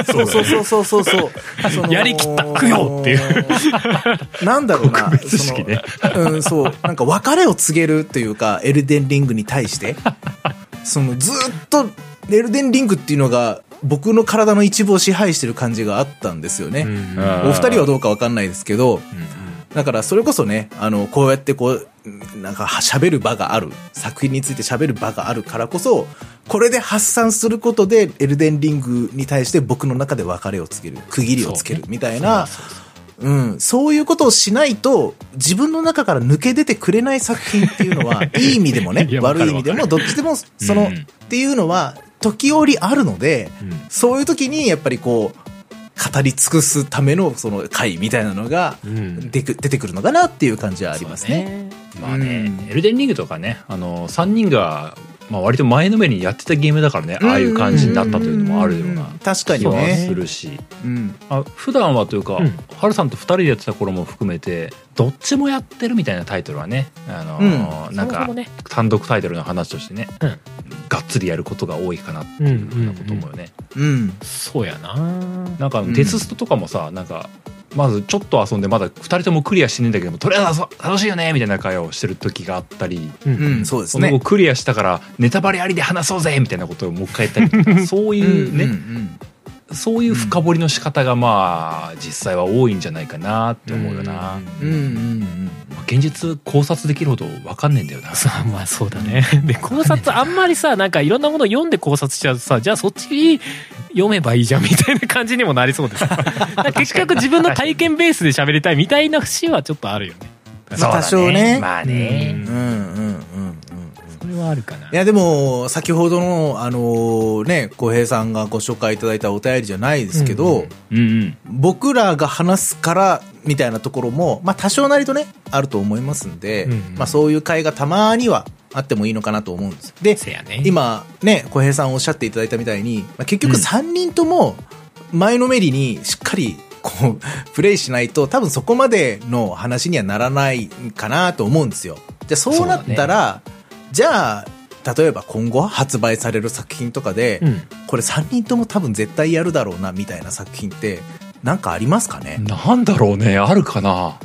そうそうそうそうそう。そう。そのやりきった。供養っていう。なんだろうな、告別式ね。うん、そう、なんか別れを告げるというか、エルデンリングに対して、そのずっと、エルデンリングっていうのが、僕の体の一部を支配してる感じがあったんですよね。うん。うんお二人はどうかわかんないですけど、だからそれこそね、あの、こうやってこう、なんか喋る場がある、作品について喋る場があるからこそ、これで発散することで、エルデンリングに対して僕の中で別れをつける、区切りをつけるみたいな、うん、そういうことをしないと、自分の中から抜け出てくれない作品っていうのは、いい意味でもね悪い意味でも、どっちでも、その、うんっていうのは、時折あるので、うん。そういう時に、やっぱりこう、語り尽くすためのその回みたいなのがうん。出く出てくるのかなっていう感じはありますね。まあね、うん。エルデンリングとかねあの3人が、まあ、割と前のめりにやってたゲームだからねああいう感じになったというのもあるような確かに気はねす。るし、うん。あ普段はというか、うん。ハルさんと2人でやってた頃も含めてどっちもやってるみたいなタイトルはねあのーなんかそもそもね。単独タイトルの話としてね、うん。がっつりやることが多いかなっていうふうなこと思うよね。うん。そうやな。なんかうん。デスストとかもさなんかまずちょっと遊んでまだ2人ともクリアしてねえんだけどもとりあえず楽しいよねみたいな会話をしてる時があったり。ううん、そうですその後ね。クリアしたからネタバレありで話そうぜみたいなことをもう一回やったり。と かそういうね、うんうんそういう深掘りの仕方がまあ実際は多いんじゃないかなって思うよな、うん。うんうんうん。まあ現実考察できるほど分かんねえんだよな。まあそうだね。で考察あんまりさなんかいろんなものを読んで考察しちゃうとさじゃあそっち読めばいいじゃんみたいな感じにもなりそうです。結局自分の体験ベースで喋りたいみたいな節はちょっとあるよね。まあ多少ね。まあね、うんうんうんうん。それはあるかないやでも、先ほどの、あのね、小平さんがご紹介いただいたお便りじゃないですけど、うんうん。うん僕らが話すから、みたいなところも、まあ多少なりとね、あると思いますんで、うんうんまあそういう会がたまにはあってもいいのかなと思うんです。で、ね今ね、小平さんおっしゃっていただいたみたいに、まあ、結局うん3人とも前のめりにしっかりこう、プレイしないと多分そこまでの話にはならないかなと思うんですよ。じゃあそうなったら、じゃあ、例えば今後発売される作品とかで、うんこれ3人とも多分絶対やるだろうなみたいな作品って、なんかありますかね？なんだろうね。あるかな。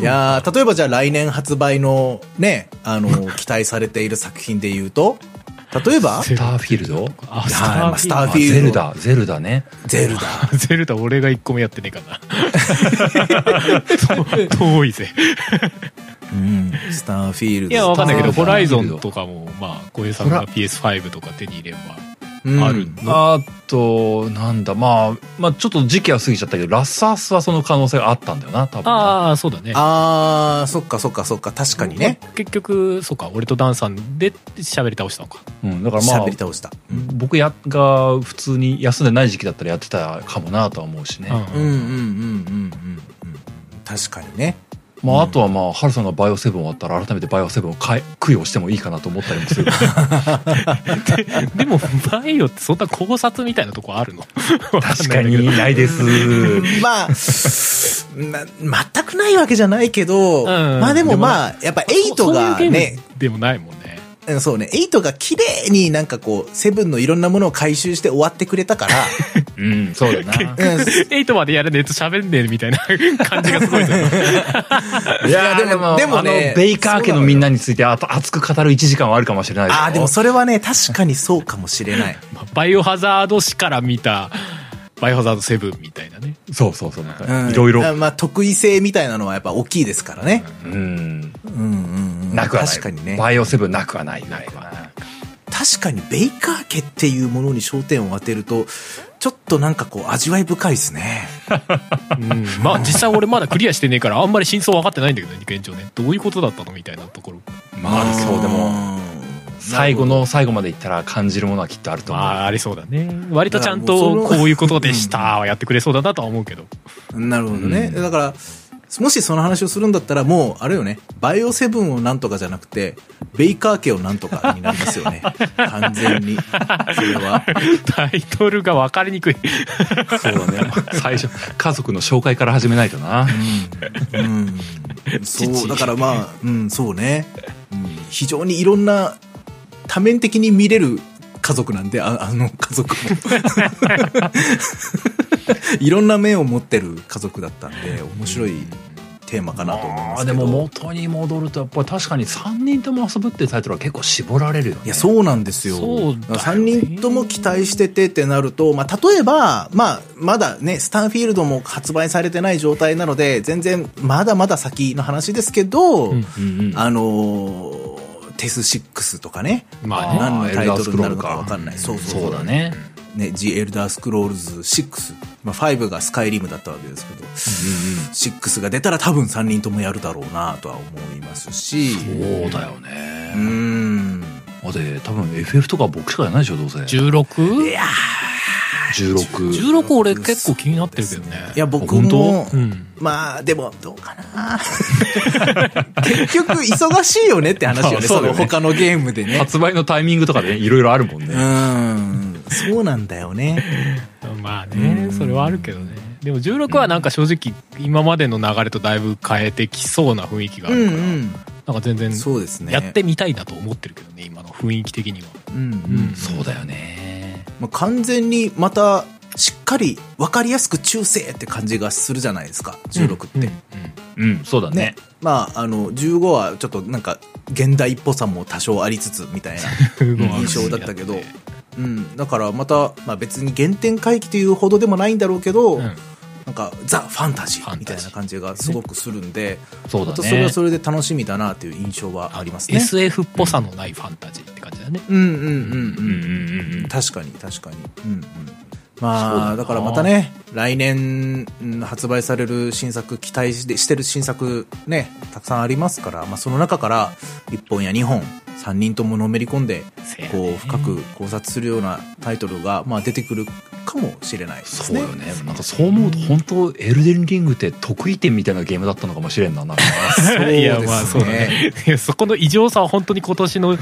いやー例えばじゃあ来年発売のね、あの、期待されている作品で言うと、例えば、スターフィールド？あいやーまあスターあフィールド。ゼルダ。ゼルダね。ゼルダ。ゼルダ俺が一個もやってねえかな。と遠いぜ。うん、スターフィールド。いや、わかんないけど、スターホライゾンとかも、まあ、小平さんが PS5 とか手に入れれば、うんあるあと、なんだ、まあ、まあちょっと時期は過ぎちゃったけど、ラッサースはその可能性があったんだよな、多分な。ああ、そうだね。あー、そっかそっかそっか、確かにね。まあ結局、そうか、俺とダンさんで喋り倒したのか。うん、だからまあ喋り、倒した。うん僕やが普通に休んでない時期だったらやってたかもなとは思うしね。うんうんうんうんうんうんうん。確かにね。まああとはまあ、ハルさんがバイオセブン終わったら改めてバイオセブンを買い供養してもいいかなと思ったりもする。でも、バイオってそんな考察みたいなとこあるの？確かに ないです。まあ、な全くないわけじゃないけど、んまあでもまあ、やっぱ8がねでもないもんね。うんそうね、8が綺麗になんかこう、セブンのいろんなものを回収して終わってくれたから、うん、そうだな。うん。8までやるねと喋んねえみたいな感じがすごいですよいやでもでもねあの、ベイカー家のみんなについてあと熱く語る1時間はあるかもしれないああ、でもそれはね、確かにそうかもしれない。まあバイオハザード史から見た、バイオハザード7みたいなね。そうそうそう。なんか、うんいろいろ。まあ、得意性みたいなのはやっぱ大きいですからね。うん。うんうんうん。なくはない。確かにね。バイオセブンなくはない。ないな。確かにベイカー家っていうものに焦点を当てると、ちょっとなんかこう、味わい深いですね。うん、まあ実際俺まだクリアしてねえからあんまり真相分かってないんだけどね現状ねどういうことだったのみたいなところまあ、そう、でも、も最後の最後までいったら感じるものはきっとあると思う。まあありそうだね割とちゃんとこういうことでしたはやってくれそうだなとは思うけどなるほどね。うんだから、もしその話をするんだったら、もう、あれよね、バイオセブンをなんとかじゃなくて、ベイカー家をなんとかになりますよね。完全に。それは。タイトルが分かりにくいそうだね。最初、家族の紹介から始めないとな。うん。うん。そう、父だからまあ、うん、そうね。うん、非常にいろんな、多面的に見れる家族なんで、ああの家族も。いろんな面を持ってる家族だったんで、面白いテーマかなと思いますでも元に戻るとやっぱり確かに3人とも遊ぶっていうタイトルは結構絞られるよね。いや、そうなんですよ。よね3人とも期待しててってなると、まあ、例えば、まあ、まだね、スタンフィールドも発売されてない状態なので、全然、まだまだ先の話ですけど、うんうんうん。あのーテス6とかね、まあね何のタイトルになるのかわかんない。そうそうそうだ。ね。ね、The Elder Scrolls 6。まあ、5がスカイリムだったわけですけど、6が出たら多分3人ともやるだろうなとは思いますし、そうだようね。ん。だって多分 FF とか僕しかやらないでしょ、どうせ。16?16 いや16。俺結構気になってるけどねいや、僕本も、うんまあ、でも、どうかな 結局、忙しいよねって話よね、そうだよねその他のゲームでね。発売のタイミングとかでいろいろあるもんうね。ん。そうなんだよね。まあねそれはあるけどねでも16はなんか正直今までの流れとだいぶ変えてきそうな雰囲気があうんるから、うん。なんか全然そうですね。やってみたいなと思ってるけどね今の雰囲気的にはうんうん。そうだよね。まあ、完全にまた、しっかり分かりやすく中世って感じがするじゃないですか、16って。うん、そうだねね。。まあ、あの、15はちょっとなんか、現代っぽさも多少ありつつ、みたいな。うん印象だったけど、うん、だからまた、まあ、別に原点回帰というほどでもないんだろうけど、うんなんかザ・ファンタジーみたいな感じがすごくするんで、そうだまたそれはね。それで楽しみだなという印象はありますね。SF っぽさのないファンタジーって感じだね、うんうんうんうん。うんうん。確かに確かに。うんうん。まあ、なだからまたね、来年うん発売される新作、期待してる新作ね、たくさんありますから、まあその中から1本や2本、3人とものめり込んで、こう深く考察するようなタイトルが、まあ出てくるかもしれないですね。そうよね。なんかそう思うと本当エルデンリングって得意点みたいなゲームだったのかもしれんな。なんか ねいやまあそうだねそこの異常さは本当に今年の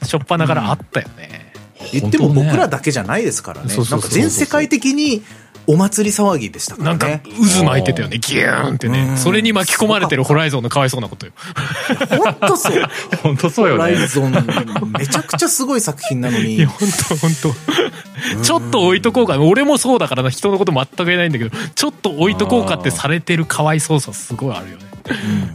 初っ端からあったよね、言っても僕らだけじゃないですからね。なんか全世界的にお祭り騒ぎでしたからなんかね。渦巻いてたよね。ギューンってね。うん。それに巻き込まれてるホライゾンのかわいそうなことよ。本当そう。本当そうよホライね。ゾン、めちゃくちゃすごい作品なのに。いや。本当本当。ちょっと置いとこうか俺もそうだからな。人のこと全く言えないんだけどちょっと置いとこうかってされてるかわいそうさすごいあるよね。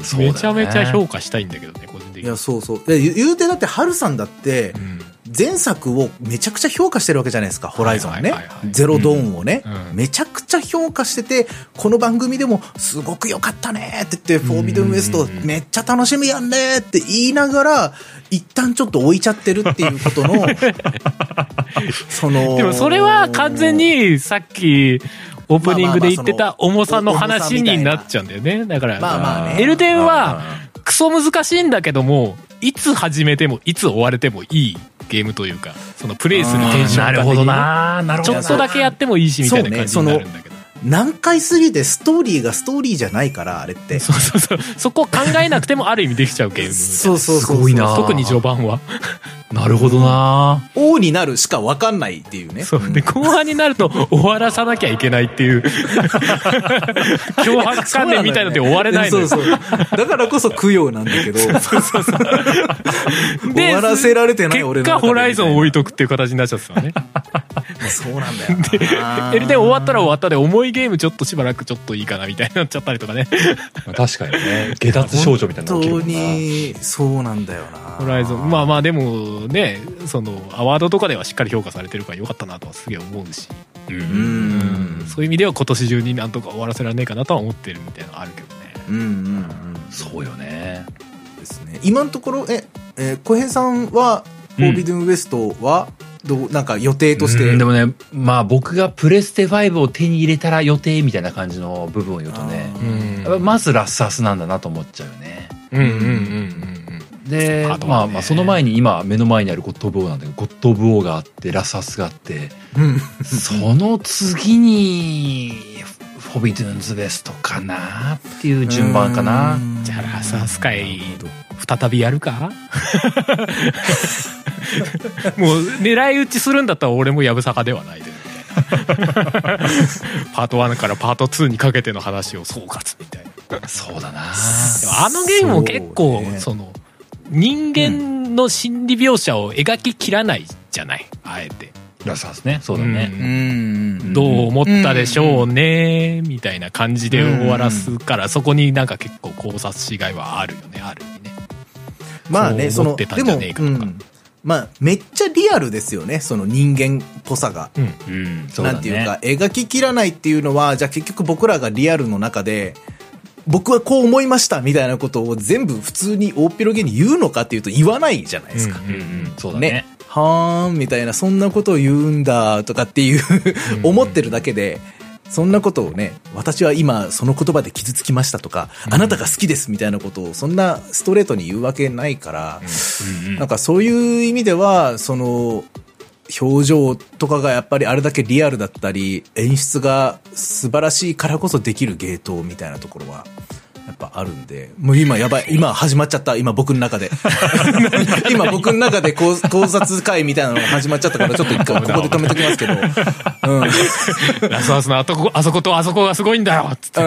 そうだよね。めちゃめちゃ評価したいんだけどね個人的に。いや、そうそう。で言う言うてだって、ハルさんだってう、ん前作をめちゃくちゃ評価してるわけじゃないですか、ホライゾンね。ゼロドーンをね、うん。めちゃくちゃ評価してて、この番組でもすごく良かったねって言って、フォービドゥンウエストめっちゃ楽しみやんねって言いながら、一旦ちょっと置いちゃってるっていうことの、その、でもそれは完全にさっきオープニングで言ってた重さの話になっちゃうんだよね。だから、まあまあねエルデンはクソ難しいんだけども、いつ始めてもいつ終われてもいいゲームというか、そのプレイするテンションなるほどななるほどなちょっとだけやってもいいしみたいな感じになるんだけど。難解すぎてストーリーがストーリーじゃないから、あれって。そうそうそう。そこ考えなくてもある意味できちゃうゲーム。そうそうそうそう。すごいな特に序盤は。なるほどな王になるしか分かんないっていうね。そう。で、後半になると終わらさなきゃいけないっていう、脅迫観念みたいので終われないのよ。そうそう。だからこそ供養なんだけど。終でわらせられてない俺の結果ホライゾンを置いとくっていう形になっちゃってたね。そうなんだよな。エルデン終わったら終わったで重いゲームちょっとしばらくちょっといいかなみたいになっちゃったりとかね。確かにね。下脱少女みたいなの本当起きるもんな。に、そうなんだよな。ホライゾン。まあまあでもね、そのアワードとかではしっかり評価されてるからよかったなとはすげえ思うし。う。うんん。そういう意味では今年中になんとか終わらせられねえかなとは思ってるみたいなのはあるけどね。うんうんうん。そうよね。ですね。今のところ、え、えー小平さんは、フォービドゥンウエストは、どう、なんか予定として。うんでもね、まあ僕がプレステ5を手に入れたら予定みたいな感じの部分を言うとね、まずラスアスなんだなと思っちゃうよね。うんうんうんうんで、ねまあまあその前に今目の前にあるゴッド・オブ・オーなんだけど、ゴッド・オブ・オーがあって、ラスアスがあって、うん。その次に、フォビドゥンズ・ベストかなっていう順番かな。うん。じゃあラスアス会再びやるか？もう狙い撃ちするんだったら俺もやぶさかではない。で パート1からパート2にかけての話を総括みたいな。そうだな。あのゲームも結構ね。その人間の心理描写を描ききらないじゃない？あえてラスアスね。そうだうね。ん。どう思ったでしょうねみたいな感じで終わらすからそこになんか結構考察しがいはあるよねある意味ねまあね、その、こう思ってたでも、うんまあ、めっちゃリアルですよね、その人間っぽさが。うんうん、ね。なんていうか、描ききらないっていうのは、じゃあ結局僕らがリアルの中で、僕はこう思いましたみたいなことを全部普通に大っ広げに言うのかっていうと言わないじゃないですか。うんうん、そうだね。ね。はーん、みたいな、そんなことを言うんだ、とかっていう思ってるだけで、そんなことをね、私は今その言葉で傷つきましたとか、あなたが好きですみたいなことをそんなストレートに言うわけないから、うん。なんかそういう意味では、その、表情とかがやっぱりあれだけリアルだったり、演出が素晴らしいからこそできる芸当みたいなところは、やっぱあるんで、もう今やばい、今始まっちゃった、今僕の中で。今僕の中で考考察会みたいなのが始まっちゃったから、ちょっと一回ここで止めときますけど。うん。ラスアスのあとこあそことあそこがすごいんだよっつって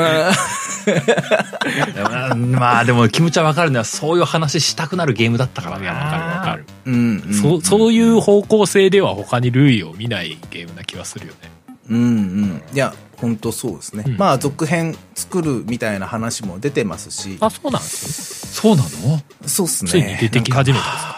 うん まあでも気持ちはわかるのはそういう話したくなるゲームだったからいやわかるわかる、うん、うん。そそういう方向性では他に類を見ないゲームな気はするよねうんうん。いや、本当そうですね。うんまあ、続編作るみたいな話も出てますし。あそうなんですそうなの？そうっすね。ついに出てき始めたんですか？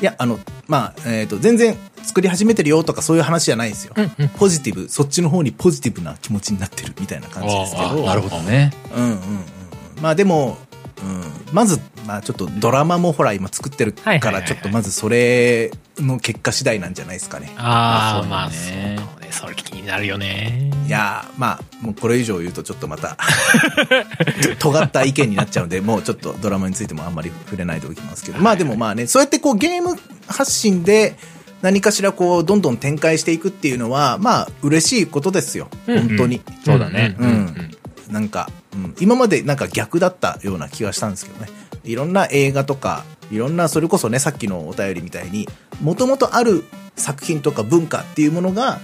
いや、あの、まあ、えっ、と、全然作り始めてるよとかそういう話じゃないですよ。うんうんポジティブ、そっちの方にポジティブな気持ちになってるみたいな感じですけど。あなるほどね。うんうんうん。まあでも、うん、まず、まあちょっとドラマもほら今作ってるから、ちょっとまずそれの結果次第なんじゃないですかね。あああまあそうそうね。かもねそれ気になるよね。いやーまあ、もうこれ以上言うとちょっとまた、尖った意見になっちゃうので、もうちょっとドラマについてもあんまり触れないでおきますけど。まあでもまあね、そうやってこうゲーム発信で何かしらこう、どんどん展開していくっていうのは、まあ嬉しいことですよ。うん。本当に。そうだね。うん。うん。なんか、うん、今までなんか逆だったような気がしたんですけどね。いろんな映画とか、いろんな、それこそね、さっきのお便りみたいに、もともとある作品とか文化っていうものが、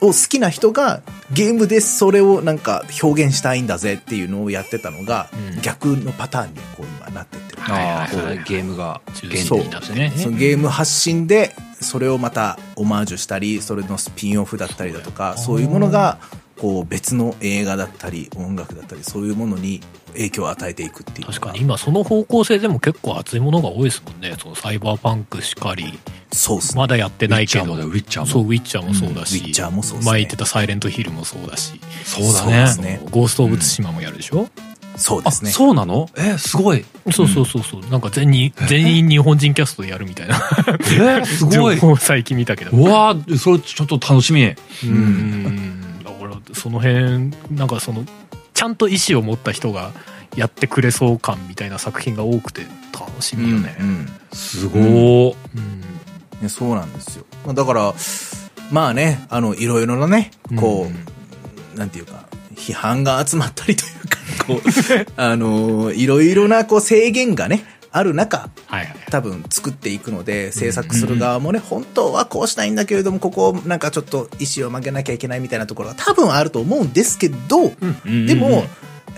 を好きな人がゲームでそれをなんか表現したいんだぜっていうのをやってたのが、うん逆のパターンにこう今なってってる。ゲームが原そう点になってね。そのゲーム発信でそれをまたオマージュしたりそれのスピンオフだったりだとかそういうものがこう別の映画だったり音楽だったりそういうものに影響を与えていくっていう確かに。今その方向性でも結構熱いものが多いですもんね。そのサイバーパンクしかりそうっすね。まだやってないけど。ウィッチャーもだよウィッチャーも。そうウィッチャーもそうだし、うんウィッチャーもそうっすね。前言ってたサイレントヒルもそうだし。そうだね。ですね。ゴースト・オブ・ツシマもやるでしょ、あそうですね。そうなの？えすごい。そうそうそうそう。なんか全員全員日本人キャストでやるみたいな。え？すごい。情報を最近見たけど。うわーそれちょっと楽しみ。うんその辺なんかそのちゃんと意思を持った人がやってくれそう感みたいな作品が多くて楽しみよね、うんうん。すごー。うん。ね、そうなんですよ。まあだから、まあね、あの、いろいろなね、こう、なんていうか、批判が集まったりというか、こう、あの、いろいろなこう制限がね、ある中、はいはい。多分作っていくので、制作する側もね、本当はこうしたいんだけれども、ここをなんかちょっと意思を曲げなきゃいけないみたいなところが多分あると思うんですけど、でも、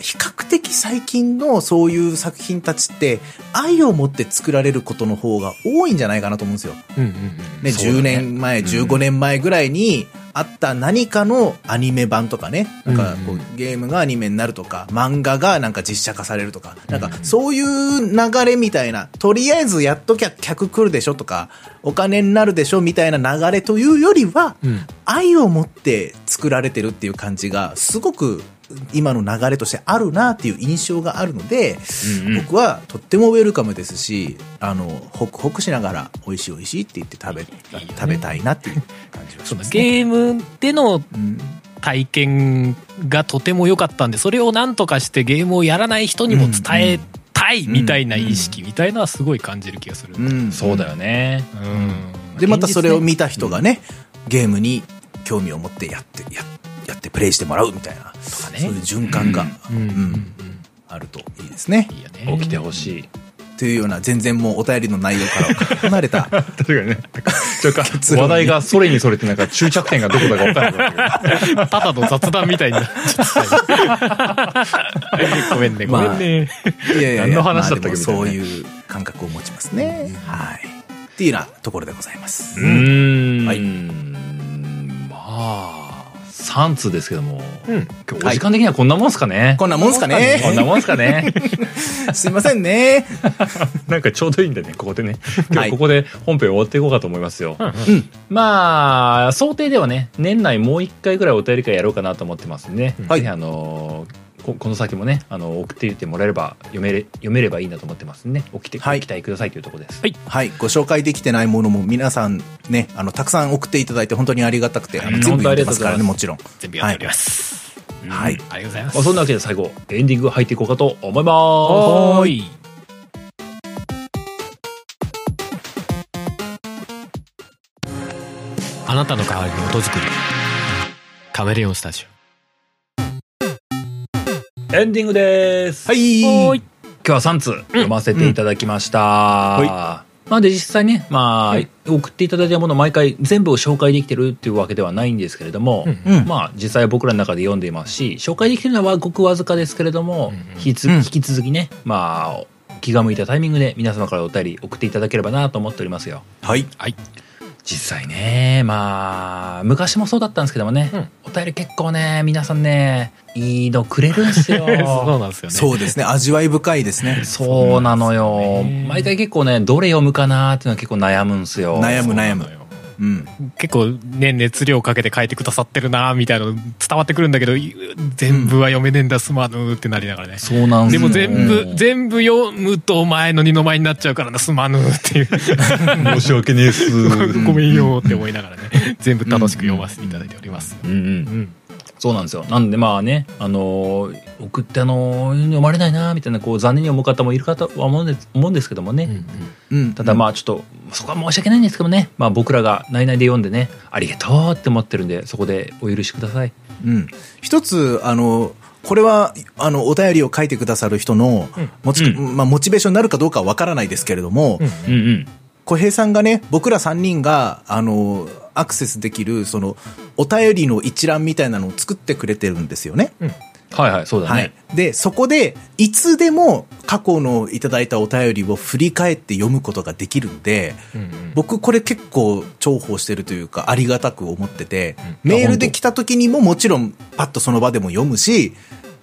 比較的最近のそういう作品たちって、愛を持って作られることの方が多いんじゃないかなと思うんですよ。うんうんうん。ね、そうだね。10年前、15年前ぐらいにあった何かのアニメ版とかね、なんかこうゲームがアニメになるとか、漫画がなんか実写化されるとか、なんかそういう流れみたいな、とりあえずやっときゃ客来るでしょとか、お金になるでしょみたいな流れというよりは、うん。愛を持って作られてるっていう感じが、すごく今の流れとしてあるなっていう印象があるので、うんうん。僕はとってもウェルカムですし、あの、ホクホクしながら美味しい美味しいって言って食べ、食べたいなっていう感じがします、ね。ゲームでのうん。体験がとても良かったんでそれを何とかしてゲームをやらない人にも伝えたいみたいな意識みたいのはすごい感じる気がする、うん。そうだよね。うん。で、またそれを見た人がね、ゲームに興味を持ってやって、ややってプレイしてもらうみたいな、ね。そういう循環が、うん。うん。うんあるといいですね。いいよね。起きてほしい。というような、全然もうお便りの内容から離れた、確かにね。ちょっと話題がそれにそれてなんか終着点がどこだか分からなかったけどただの雑談みたいになっちゃった。ごめんね。ごめんね、いやいやいや何の話だったっけ？まあでもみたいなね。そういう感覚を持ちますね。はい。っていうようなところでございます。うーん。はい。まあ3通ですけども、うん。今日お時間的にはこんなもんすかね、こんなもんすかこんなね。もんすかね？すいませんね。なんかちょうどいいんでねここでね。今はい。日ここで本編終わっていこうかと思いますよ、うん。まあ想定ではね年内もう一回ぐらいお便り会やろうかなと思ってますんで、はい。あのーここの先もねあの送っていってもらえれば読めれ読めればいいなと思ってますんでねおきてごはい。期待くださいというところです、はい。はい。ご紹介できてないものも皆さんね、あの、たくさん送っていただいて本当にありがたくて、あのうん全部読んでますからね、本もちろん。全部やっております、はい。ありがとうございまますあ、そんなわけで最後エンディング入っていこうかと思います。はあなたの代わりに音作り。カメレオンスタジエンディングです。はい。今日は3通読ませていただきました、まあで実際ねまあ、送っていただいたもの毎回全部を紹介できてるっていうわけではないんですけれども、うんうん。まあ実際は僕らの中で読んでいますし紹介できてるのはごくわずかですけれども、引き続きねまあ気が向いたタイミングで皆様からお便り送っていただければなと思っておりますよ。はい。はい実際ねまあ昔もそうだったんですけどもね、うん。お便り結構ね皆さんねいいのくれるんですよ。そうなんですよね。そうですね。味わい深いですね。そうなのよ、ね。毎回結構ねどれ読むかなっていうのは結構悩むんですよ。悩む悩む。そうん。結構ね熱量かけて書いてくださってるなみたいなの伝わってくるんだけど全部は読めねえんだすまぬってなりながらね。そうなんですもよ全部全部読むと前の二の前になっちゃうからなすまぬっていう。申し訳ねえっす。ごめんよって思いながらね全部楽しく読ませていただいております。うんうん。うんそうなんですよ。なんでまあねあのー送ってあのー読まれないなみたいなこう残念に思う方もいるかとは思うんです思うんですけどもね、うん。ただまあちょっとそこは申し訳ないんですけどね、まあ、僕らが内々で読んでねありがとうって思ってるんでそこでお許しください。うん。一つ、あの、これは、あの、お便りを書いてくださる人の、モチ、うまあ、モチベーションになるかどうかはわからないですけれども、うん。うんうん。小平さんがね、僕ら3人が、あの、アクセスできる、その、お便りの一覧みたいなのを作ってくれてるんですよね。はいはいそうだね、はい。で、そこで、いつでも過去のいただいたお便りを振り返って読むことができるんで、うん僕これ結構重宝してるというか、ありがたく思ってて、うん。メールで来た時にももちろんパッとその場でも読むし、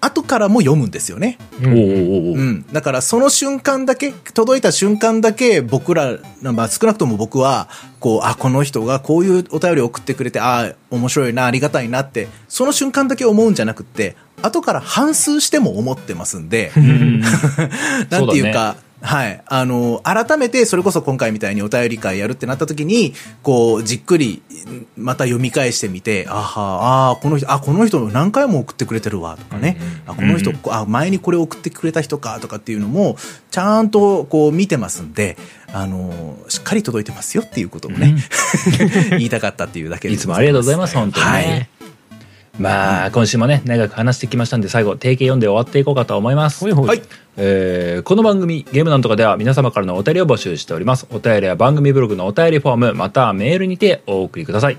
後からも読むんですよね。うん。だからその瞬間だけ、届いた瞬間だけ僕ら、まあ少なくとも僕は、こう、あ、この人がこういうお便りを送ってくれて、あ、面白いな、ありがたいなって、その瞬間だけ思うんじゃなくって、後から反数しても思ってますんで、うん なんていうか、はい。あの、改めて、それこそ今回みたいにお便り会やるってなった時に、こう、じっくり、また読み返してみて、あは、あーこの人、あ、この人何回も送ってくれてるわ、とかね。あ、この人、あ、前にこれ送ってくれた人か、とかっていうのも、ちゃんと、こう、見てますんで、あの、しっかり届いてますよっていうことをね、言いたかったっていうだけでいつもありがとうございます、本当にね。はいまあ、今週もね、長く話してきましたんで、最後、定型読んで終わっていこうかと思います。ほいはい。えーこの番組、ゲームなんとかでは皆様からのお便りを募集しております。お便りは番組ブログのお便りフォーム、またはメールにてお送りください。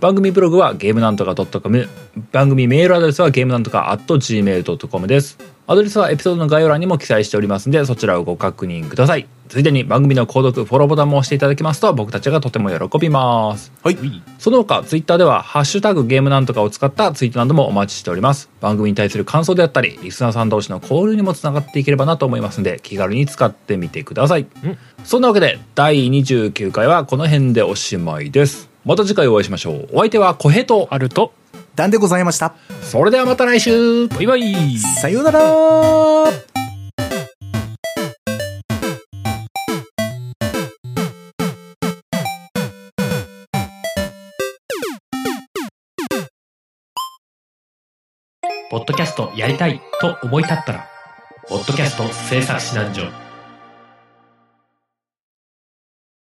番組ブログはゲームなんとか .com、番組メールアドレスはゲームなんとか .gmail.com です。アドレスはエピソードの概要欄にも記載しておりますので、そちらをご確認ください。ついでに番組の購読、フォローボタンも押していただきますと、僕たちがとても喜びます。はい。その他、ツイッターでは、ハッシュタグゲームなんとかを使ったツイートなどもお待ちしております。番組に対する感想であったり、リスナーさん同士の交流にもつながっていければなと思いますので、気軽に使ってみてください。そんなわけで、第29回はこの辺でおしまいです。また次回お会いしましょう。お相手は小平と、あるとなんでございました。それではまた来週。バイバイ。さようなら。ポッドキャストやりたいと思い立ったら、ポッドキャスト制作指南所